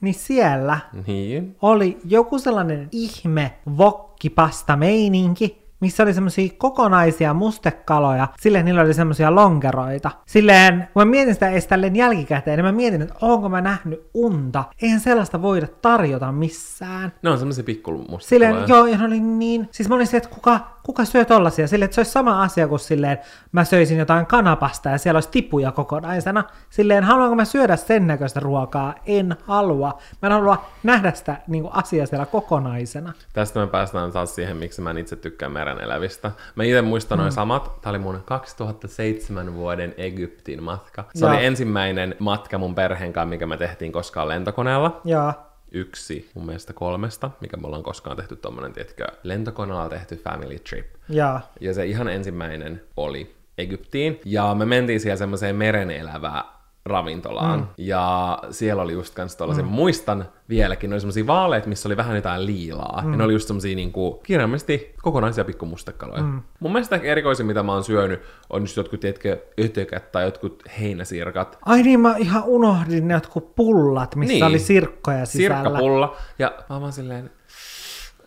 niin siellä Niin. oli joku sellainen ihme vokkipasta meininki, missä oli semmoisia kokonaisia mustekaloja, silleen niillä oli semmoisia lonkeroita. Silleen, kun mä mietin sitä edes tälleen jälkikäteen, niin mä mietin, että onko mä nähnyt unta. Eihän sellaista voida tarjota missään. Ne on semmoisia pikkumustikaloja. Silleen, joo, ja ne oli niin... Siis mä olin se, että kuka, kuka syö tollasia? Silleen, että se olisi sama asia kuin silleen, mä söisin jotain kanapasta ja siellä olisi tipuja kokonaisena. Silleen, haluanko mä syödä sen näköistä ruokaa? En halua. Mä en halua nähdä sitä niin asiaa siellä kokonaisena. Tästä me päästään taas siihen, miksi mä en itse tykkään meren elävistä. Mä itse muistan mm. noin samat. Tämä oli mun 2007 vuoden Egyptin matka. Se Joo. oli ensimmäinen matka mun perheen kanssa, mikä me tehtiin koskaan lentokoneella. Joo. Yksi mun mielestä kolmesta, mikä me ollaan koskaan tehty tommonen, tietkö, lentokoneella tehty family trip. Joo. Ja se ihan ensimmäinen oli Egyptiin. Ja me mentiin siellä semmoiseen meren elävää ravintolaan. Mm. Ja siellä oli just kans tollasen, mm. muistan vieläkin, ne oli semmosia vaaleet, missä oli vähän jotain liilaa. Mm. Ja ne oli just semmosia niinku, kirjaimellisesti kokonaisia pikkumustekaloja. Mm. Mun mielestä ehkä erikoisin, mitä mä oon syönyt, on just jotkut, tiedätkö, ötökät tai jotkut heinäsirkat. Ai niin, mä ihan unohdin ne jotkut pullat, missä Niin. oli sirkkoja sisällä. Sirkkapulla. Ja mä vaan silleen,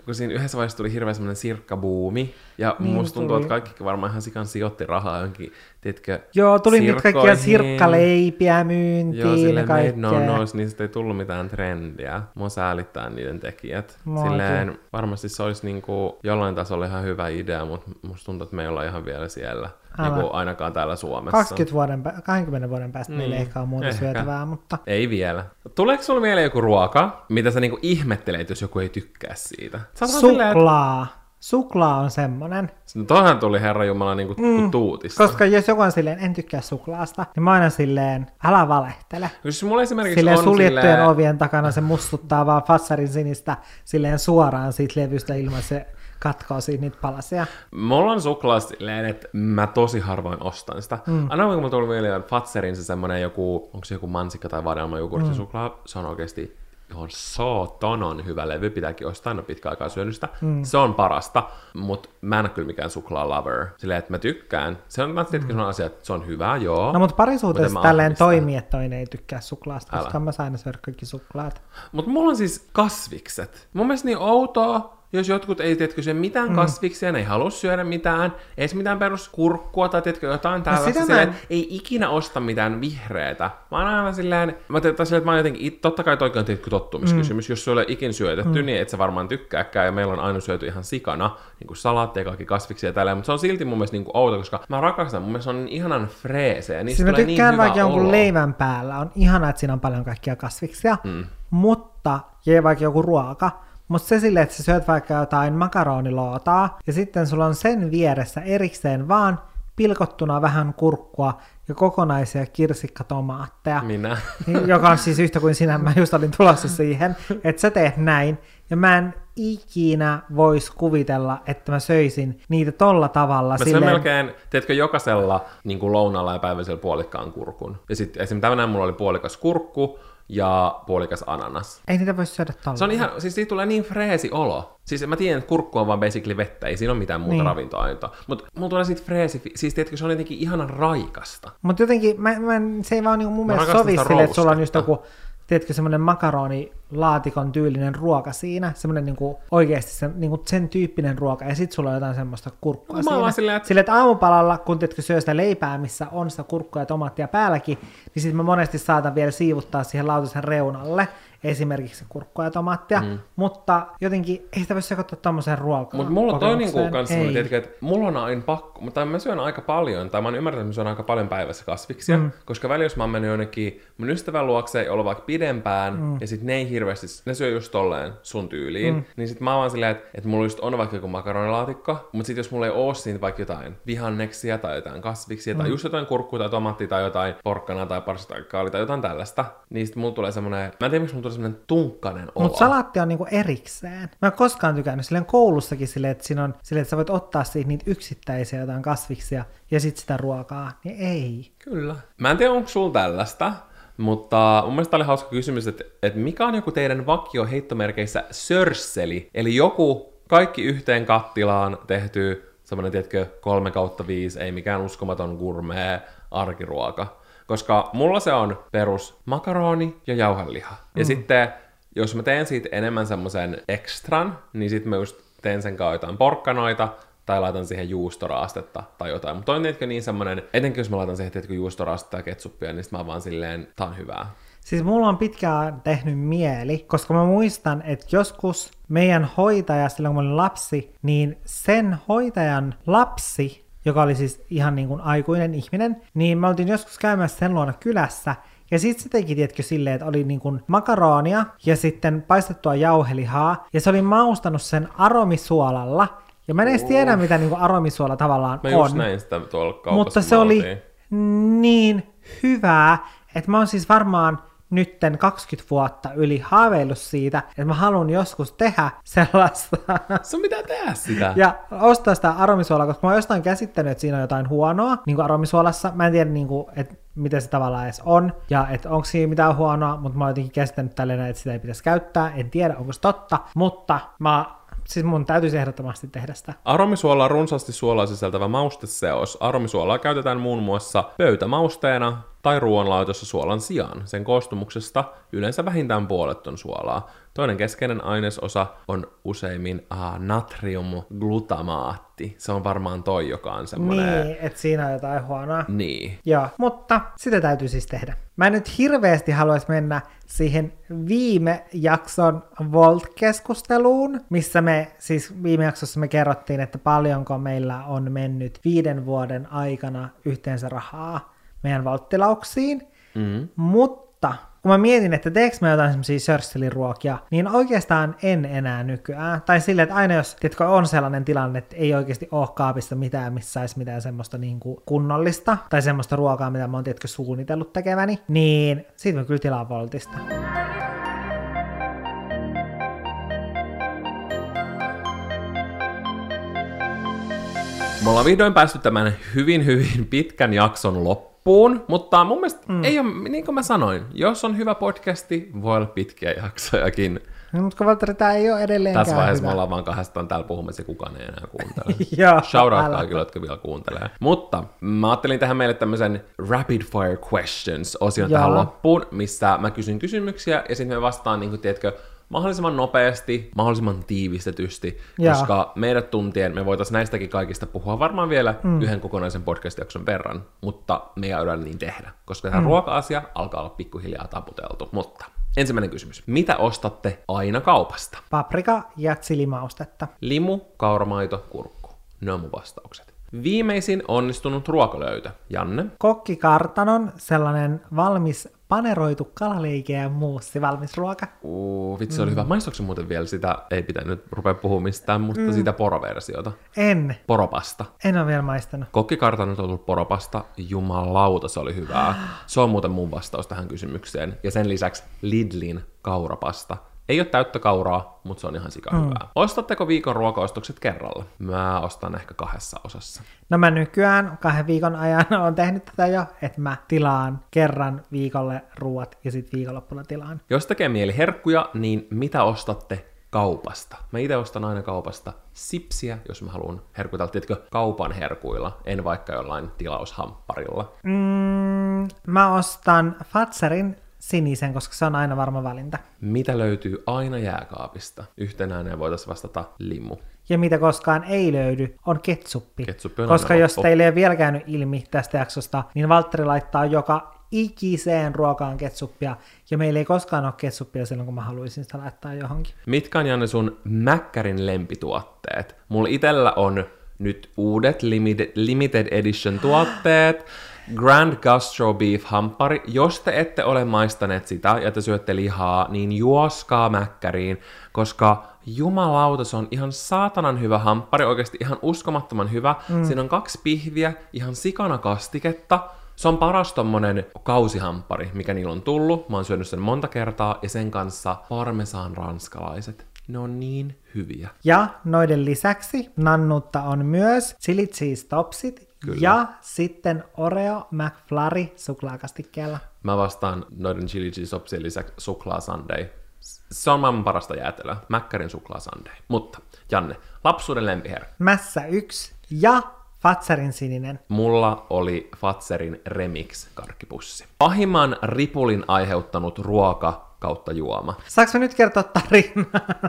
kun siinä yhdessä vaiheessa tuli hirveä semmoinen sirkkabuumi, ja niin, musta tuntuu, tuli. että kaikki varmaan ihan sikan sijoitti rahaa johonkin, tiedätkö, Joo, tuli niitä kaikkia sirkkaleipiä myyntiin Joo, ja silleen kaikkea. no nos, niistä ei tullut mitään trendiä. Mua säälittää niiden tekijät. Muakin. Silleen, varmasti se olisi niinku jollain tasolla ihan hyvä idea, mutta musta tuntuu, että me ei olla ihan vielä siellä. Älä. Niinku ainakaan täällä Suomessa. 20 vuoden, pä- 20 vuoden päästä niin. meillä ei ehkä ole muuta Ehkä. syötävää, mutta Ei vielä. Tuleeko sulla mieleen joku ruoka, mitä sä niinku ihmettelet, jos joku ei tykkää siitä? Vaan silleen, että- suklaa. On semmonen. No toihan tuli herra jumala niinku mm, tuutista. Koska jos joku on silleen, en tykkää suklaasta, niin mä aina silleen, älä valehtele. Jos mulla esimerkiksi Silleen on suljettujen silleen... ovien takana se mustuttaa vaan Fassarin sinistä silleen suoraan siitä levystä ilman se katkoo siitä niitä palasia. Mulla on suklaa silleen, että mä tosi harvoin ostan sitä. Mm. Aina kun mulla tuli mieleen Fatserin se semmonen joku, onko se joku mansikka tai vadelma jogurtti mm. suklaa, se on oikeesti ihan saatanan hyvä levy, pitääkin ostaa, en ole pitkä aikaa syönyt sitä. Mm. Se on parasta, mutta mä en ole kyllä mikään suklaa lover. Silleen, että mä tykkään. Se on, mä tietenkin mm. asia, että se on hyvä, joo. No mutta parisuhteessa tälleen toimii, että toinen ei tykkää suklaasta, Älä. koska mä sain syödä kaikki suklaat. Mutta mulla on siis kasvikset. Mun mielestä niin outoa, jos jotkut ei tiedätkö syö mitään mm. kasviksia, ne ei halua syödä mitään, ei edes mitään peruskurkkua tai tiedätkö jotain tällaista. sitä mä Silleen, en- ei ikinä osta mitään vihreätä. Mä oon aina silleen, mä tein silleen, että mä oon jotenkin, totta kai toikin on tiedätkö tottumiskysymys. Mm. Jos sulle ei ole ikin syötetty, mm. niin et sä varmaan tykkääkään. Ja meillä on aina syöty ihan sikana, niin kuin salaatteja, kaikki kasviksia ja tälleen. Mutta se on silti mun mielestä niin kuin outo, koska mä rakastan, mun mielestä se on niin ihanan freeseä. Niistä Siis mä tulee tykkään niin vaikka jonkun olo. leivän päällä. On ihanaa, että siinä on paljon kaikkia kasviksia. Mm. Mutta, ja vaikka joku ruoka. Mutta se silleen, että sä syöt vaikka jotain makaronilootaa, ja sitten sulla on sen vieressä erikseen vaan pilkottuna vähän kurkkua ja kokonaisia kirsikkatomaatteja. Minä. Joka on siis yhtä kuin sinä, mä just olin tulossa siihen, että sä teet näin, ja mä en ikinä vois kuvitella, että mä söisin niitä tolla tavalla. Mä syön melkein, teetkö, jokaisella niin kuin lounalla ja päiväisellä puolikkaan kurkun. Ja sitten esimerkiksi tänään mulla oli puolikas kurkku ja puolikas ananas. Ei niitä voi syödä tolla. Se on ihan, siis siitä tulee niin freesi olo. Siis mä tiedän, että kurkku on vaan basically vettä, ei siinä ole mitään muuta Niin. ravintoainetta. Mutta mulla tulee siitä freesi, siis tiedätkö, se on jotenkin ihanan raikasta. Mutta jotenkin mä, mä, se ei vaan niinku mun Mä mielestä sovi sille, että sulla on just joku, tiedätkö, semmoinen makaronilaatikon tyylinen ruoka siinä, semmoinen niinku oikeasti se, niinku sen tyyppinen ruoka, ja sit sulla on jotain semmoista kurkkua Mä oon siinä. silleen, että- Sille, että aamupalalla, kun tiedätkö, syö sitä leipää, missä on sitä kurkkua ja tomaattia päälläkin, niin sit mä monesti saatan vielä siivuttaa siihen lautasen reunalle, esimerkiksi kurkkua ja tomaattia, mm. mutta jotenkin ei sitä voi sekoittaa tommoseen ruokaan. Mutta mulla on toi niinku kans Ei. tiedätkö, että mulla on aina pakko, mutta mä syön aika paljon, tai mä oon ymmärtänyt, että mä syön aika paljon päivässä kasviksia, mm. koska välillä jos mä oon mennyt jonnekin mun ystävän luokse, olla vaikka pidempään, mm. ja sit ne ei hirveästi, ne syö just tolleen sun tyyliin, mm. niin sit mä oon vaan silleen, että, että mulla just on vaikka joku makaronilaatikko, mutta sit jos mulla ei oo siinä vaikka jotain vihanneksia tai jotain kasviksia, mm. tai just jotain kurkkua tai tomaattia tai jotain porkkana tai parsitakaali tai jotain tällaista, niin sit mulla tulee semmonen, mä en tiedä miksi mulla tulee semmonen tunkkanen olo. Mutta salaatti on niinku erikseen. Mä en koskaan tykännyt silleen koulussakin silleen, että, siinä on, silleen, että sä voit ottaa siitä niitä yksittäisiä jotain kasviksia ja sitten sitä ruokaa. Niin ei. Kyllä. Mä en tiedä, onko sulla tällaista, mutta mun mielestä oli hauska kysymys, että, että mikä on joku teidän vakio heittomerkeissä sörsseli, eli joku kaikki yhteen kattilaan tehty semmoinen, tiedätkö, 3 kautta 5, ei mikään uskomaton gourmet arkiruoka. Koska mulla se on perus makaroni ja jauheliha. Ja sitten, jos mä teen siitä enemmän semmoisen ekstran, niin sitten mä just teen sen kanssa jotain porkkanoita, tai laitan siihen juustoraastetta tai jotain. Mutta on tietenkin niin semmoinen, etenkin jos mä laitan siihen tietenkin juustoraastetta ja ketsuppia, niin sit mä vaan silleen, tää on hyvää. Siis mulla on pitkään tehnyt mieli, koska mä muistan, että joskus meidän hoitaja, silloin kun mä olin lapsi, niin sen hoitajan lapsi, joka oli siis ihan niin kuin aikuinen ihminen, niin me oltiin joskus käymässä sen luona kylässä, ja sitten se teki, tiedätkö, silleen, että oli niin kuin makaronia ja sitten paistettua jauhelihaa, ja se oli maustanut sen aromisuolalla, ja mä en edes tiedä, mitä niin kuin aromisuola tavallaan Mä on. just näin sitä tuolla kaupassa. Mutta se oli niin hyvää, että mä oon siis varmaan nytten 20 vuotta yli haaveillut siitä, että mä haluan joskus tehdä sellaista Sun pitää tehdä sitä. ja ostaa sitä aromisuolaa, koska mä oon jostain käsittänyt, että siinä on jotain huonoa niin kuin aromisuolassa. Mä en tiedä, niin kuin, että mitä se tavallaan edes on, ja että onko siinä mitään huonoa, mutta mä oon jotenkin käsittänyt tälleen, että sitä ei pitäisi käyttää. En tiedä, onko se totta, mutta mä, siis mun täytyisi ehdottomasti tehdä sitä. Aromisuola on runsaasti suolaa sisältävä mausteseos. Aromisuolaa käytetään muun muassa pöytämausteena tai ruoanlaitossa suolan sijaan. Sen koostumuksesta yleensä vähintään puolet on suolaa. Toinen keskeinen ainesosa on useimmin ah, natriumglutamaatti. Se on varmaan toi, joka on semmoinen... Niin, että siinä on jotain huonoa. Niin. Joo, mutta sitä täytyy siis tehdä. Mä en nyt hirveästi haluaisi mennä siihen viime jakson Volt-keskusteluun, missä me, siis viime jaksossa me kerrottiin, että paljonko meillä on mennyt viiden vuoden aikana yhteensä rahaa meidän volttilauksiin. Mm. Mutta kun mä mietin, että teekö mä jotain semmoisia sörsseliruokia, niin oikeastaan en enää nykyään. Tai silleen, että aina jos tiedätkö, on sellainen tilanne, että ei oikeasti ole kaapissa mitään, missä saisi mitään semmoista niin kuin kunnollista, tai semmoista ruokaa, mitä mä oon tiedätkö, suunnitellut tekeväni, niin siitä mä kyllä tilaan Voltista. Me ollaan vihdoin päästy tämän hyvin, hyvin pitkän jakson loppuun, mutta mun mielestä mm. ei ole, niin kuin mä sanoin, jos on hyvä podcasti, voi olla pitkiä jaksojakin. No, mutta kun Valtteri, tää ei ole edelleenkään Tässä vaiheessa me hyvä. ollaan vaan kahdestaan täällä puhumassa ja kukaan ei enää kuuntele. Joo, Shout out kaikille, jotka vielä kuuntelee. Mutta mä ajattelin tehdä meille tämmöisen rapid fire questions osion tähän loppuun, missä mä kysyn kysymyksiä ja sitten me vastaan, niin kuin, tiedätkö, mahdollisimman nopeasti, mahdollisimman tiivistetysti, Joo. koska meidät tuntien me voitaisiin näistäkin kaikista puhua varmaan vielä mm. yhden kokonaisen podcast-jakson verran, mutta me ei yritä niin tehdä, koska tämä mm. ruoka-asia alkaa olla pikkuhiljaa taputeltu. Mutta ensimmäinen kysymys. Mitä ostatte aina kaupasta? Paprika ja chilimaustetta. Limu, kauramaito, kurkku. Ne on mun vastaukset. Viimeisin onnistunut ruokalöytö. Janne? Kokki Kartanon sellainen valmis paneroitu kalaleike ja muussi valmis ruoka. Uu, vitsi, se oli hyvä. Maistuuko se muuten vielä sitä, ei pitänyt rupea puhumaan mistään, mutta mm. sitä poroversiota. En, Poropasta. en ole vielä maistanut. Kokkikartan on tullut poropasta. Jumalauta, se oli hyvää. Se on muuten mun vastaus tähän kysymykseen. Ja sen lisäksi Lidlin kaurapasta. Ei ole täyttä kauraa, mutta se on ihan sika hyvää. Ostatteko viikon ruokaostokset kerralla? Mä ostan ehkä kahdessa osassa. No mä nykyään kahden viikon ajan on tehnyt tätä jo, että mä tilaan kerran viikolle ruuat ja sitten viikonloppuna tilaan. Jos tekee mieli herkkuja, niin mitä ostatte kaupasta? Mä itse ostan aina kaupasta sipsiä, jos mä haluan herkutella, tiedätkö, kaupan herkuilla, en vaikka jollain tilaushampparilla. Mm, mä ostan Fatserin sinisen, koska se on aina varma valinta. Mitä löytyy aina jääkaapista? Yhtenäinen voitaisiin vastata limu. Ja mitä koskaan ei löydy, on ketsuppi. Ketsuppi on Koska jos loppu. teille ei ole vielä käynyt ilmi tästä jaksosta, niin Valtteri laittaa joka ikiseen ruokaan ketsuppia, ja meillä ei koskaan ole ketsuppia silloin, kun mä haluaisin sitä laittaa johonkin. Mitkä on Janne sun Mäkkärin lempituotteet? Mulla itellä on nyt uudet limited, limited edition tuotteet. Grand Gastro Beef Hampari. Jos te ette ole maistaneet sitä ja te syötte lihaa, niin juoskaa Mäkkäriin, koska jumalauta, se on ihan saatanan hyvä hamppari, oikeasti ihan uskomattoman hyvä. Mm. Siinä on kaksi pihviä, ihan sikana kastiketta. Se on paras tommonen kausihamppari, mikä niillä on tullut. Mä oon syönyt sen monta kertaa ja sen kanssa parmesaan ranskalaiset. Ne on niin hyviä. Ja noiden lisäksi nannutta on myös chili cheese topsit Kyllä. ja sitten Oreo McFlurry suklaakastikkeella. Mä vastaan noiden chili cheese sopsien lisäksi suklaa sundae. Se on maailman parasta jäätelöä. Mäkkärin suklaa sundae. Mutta, Janne, lapsuuden lempiherkku. Mässä yksi ja Fatserin sininen. Mulla oli Fatserin Remix karkkipussi. Pahimman ripulin aiheuttanut ruoka kautta juoma. Saanko mä nyt kertoa tarinan?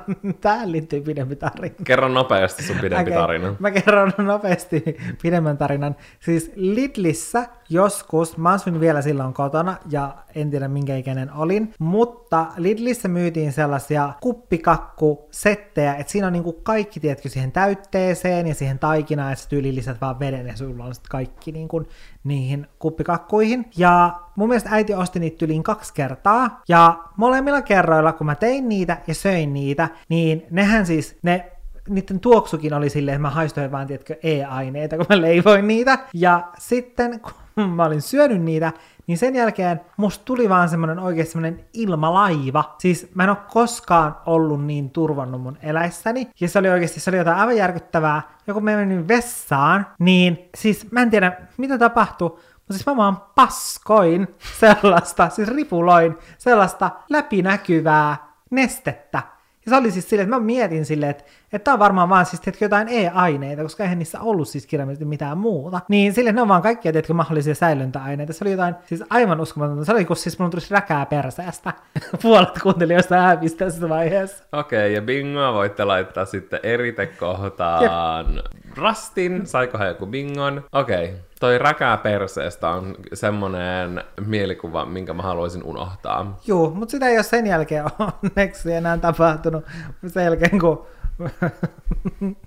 Tähän liittyy pidempi tarina. Kerro nopeasti sun pidempi Okei, tarina. Mä kerron nopeasti pidemmän tarinan. Siis Lidlissä joskus, mä asuin vielä silloin kotona ja en tiedä minkä ikäinen olin, mutta Lidlissä myytiin sellaisia kuppikakkusettejä, että siinä on niinku kaikki, tiedätkö, siihen täytteeseen ja siihen taikinaan, että sä tyyliin lisät vaan veden ja sulla on sit kaikki niinku niihin kuppikakkuihin. Ja mun mielestä äiti osti niitä yliin kaksi kertaa, ja molemmilla kerroilla, kun mä tein niitä ja söin niitä, niin nehän siis, ne niiden tuoksukin oli silleen, että mä haistoin vaan, tiedätkö, e-aineita, kun mä leivoin niitä. Ja sitten, kun mä olin syönyt niitä, niin sen jälkeen musta tuli vaan semmonen oikein semmonen ilmalaiva. Siis mä en oo koskaan ollut niin turvannut mun eläissäni. Ja se oli oikeasti, se oli jotain aivan järkyttävää. Ja kun mä menin vessaan, niin siis mä en tiedä, mitä tapahtui, mutta siis mä vaan paskoin sellaista, siis ripuloin sellaista läpinäkyvää nestettä. Ja se oli siis silleen, että mä mietin silleen, että, että tää on varmaan vaan siis tiedätkö, jotain e-aineita, koska eihän niissä ollut siis kirjaimellisesti mitään muuta. Niin silleen, ne on vaan kaikkia tiedätkö, mahdollisia säilöntäaineita. Se oli jotain siis aivan uskomatonta. Se oli kun siis mun tulisi räkää perseestä. Puolet kuuntelijoista hävisi tässä vaiheessa. Okei, ja bingoa voitte laittaa sitten eritekohtaan rastin. Saiko hän joku bingon? Okei, toi räkää perseestä on semmonen mielikuva, minkä mä haluaisin unohtaa. Juu, mutta sitä ei ole sen jälkeen onneksi enää tapahtunut. Sen jälkeen kun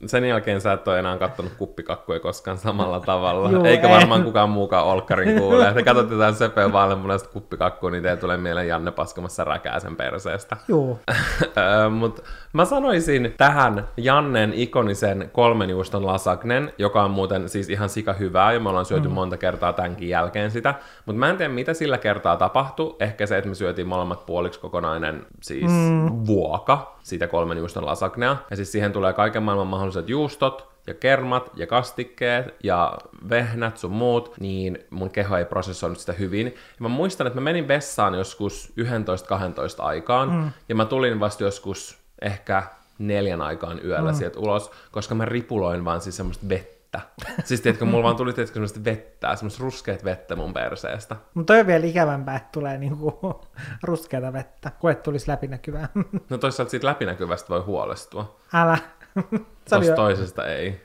Sen jälkeen sä et ole enää kattonut kuppikakkuja koskaan samalla tavalla. Juu, Eikä en. varmaan kukaan muukaan olkkarin kuule. Te katsotte tämän söpöä vaaleanpunaista kuppikakkua, niin teille tulee mieleen Janne paskamassa räkää sen perseestä. Juu, Mutta mä sanoisin tähän Jannen ikonisen kolmen juuston lasagnen, joka on muuten siis ihan sika hyvää, ja me ollaan syöty mm. monta kertaa tämänkin jälkeen sitä. Mutta mä en tiedä, mitä sillä kertaa tapahtui. Ehkä se, että me syötiin molemmat puoliksi kokonainen siis mm. vuoka siitä kolmen juuston lasagnea. Ja siis siihen tulee kaiken maailman mahdolliset juustot, ja kermat ja kastikkeet ja vehnät sun muut, niin mun keho ei prosessoinut sitä hyvin. Ja mä muistan, että mä menin vessaan joskus 11-12 aikaan, mm. ja mä tulin vasta joskus ehkä neljän aikaan yöllä mm. sieltä ulos, koska mä ripuloin vaan siis semmoista vettä. Siis tiedätkö, mulla vaan tuli tiedätkö, semmoista vettä, semmoista ruskeat vettä mun perseestä. mutta toi on vielä ikävämpää, että tulee niinku ruskeata vettä, kun et tulisi läpinäkyvää. No toisaalta siitä läpinäkyvästä voi huolestua. Älä. Jo, toisesta ei.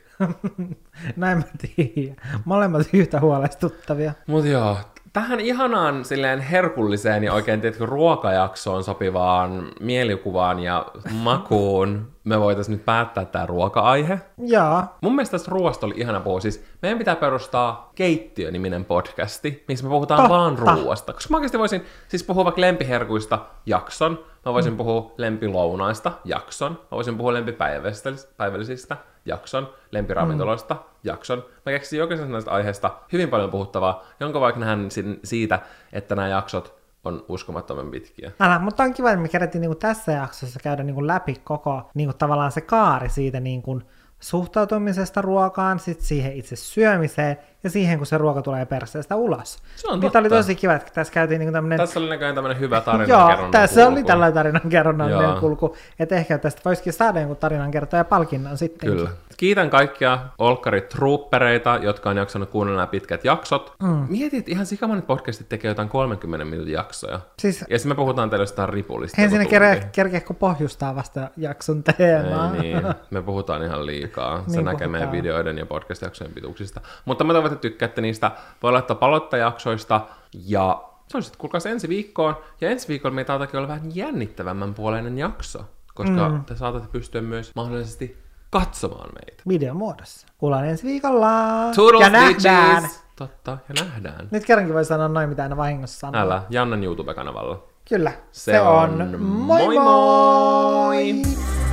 näin mä tiedän. Molemmat yhtä huolestuttavia. Mut joo, tähän ihanaan silleen herkulliseen ja oikein tiedätkö, ruokajaksoon sopivaan mielikuvaan ja makuun me voitaisiin nyt päättää tämä ruoka-aihe. Joo, Mun mielestä tästä ruoasta oli ihana puhua. Siis meidän pitää perustaa Keittiö-niminen podcasti, missä me puhutaan Totta. vaan ruoasta. Koska mä oikeasti voisin siis puhua vaikka lempiherkuista jakson, mä voisin mm. puhua lempilounaista jakson, mä voisin puhua lempipäivällisistä jakson, lempiravintoloista mm. jakson. Mä keksin jokaisesta näistä aiheesta hyvin paljon puhuttavaa, jonka vaikka nähdään siitä, että nämä jaksot on uskomattoman pitkiä. älä, mutta on kiva, että me kerättiin niinku tässä jaksossa käydä niinku läpi koko niinku tavallaan se kaari siitä niinku suhtautumisesta ruokaan, sit siihen itse syömiseen ja siihen, kun se ruoka tulee perseestä ulos. Se on Niin oli tosi kiva, että tässä käytiin niinku tämmönen Tässä oli näköjään tämmönen hyvä tarina Joo, tässä oli tällainen tarinan kerronnan Joo. kulku. Että ehkä tästä voisikin saada jonkun tarinan kertoja palkinnon sitten. Kyllä. Kiitän kaikkia olkkarit troopereita, jotka on jaksanut kuunnella nämä pitkät jaksot. Mm. Mietit, ihan sikamonet podcastit tekee jotain 30 minuutin jaksoja. Siis Ja sitten me puhutaan teille jostain ripulista. ensin kerkeä, kerkeä, kun pohjustaa vasta jakson teemaa. Ei niin, me puhutaan ihan liikaa. Se Niin näkee meidän puhutaan. videoiden ja podcast-jaksojen pituuksista. Mutta mä toivon, että tykkäätte niistä. Voi laittaa palautetta jaksoista ja se on sitten kuulkaas ensi viikkoon. Ja ensi viikolla meitä taitakin olla vähän jännittävämmän puoleinen jakso, koska mm. te saatatte pystyä myös mahdollisesti katsomaan meitä. Videon muodossa. Kuullaan ensi viikolla. Toodles, ja nähdään. bitches! Totta, ja nähdään. Nyt kerrankin voi sanoa noin, mitä aina vahingossa sanoo. Älä, Jannan YouTube-kanavalla. Kyllä. Se on moi moi! moi.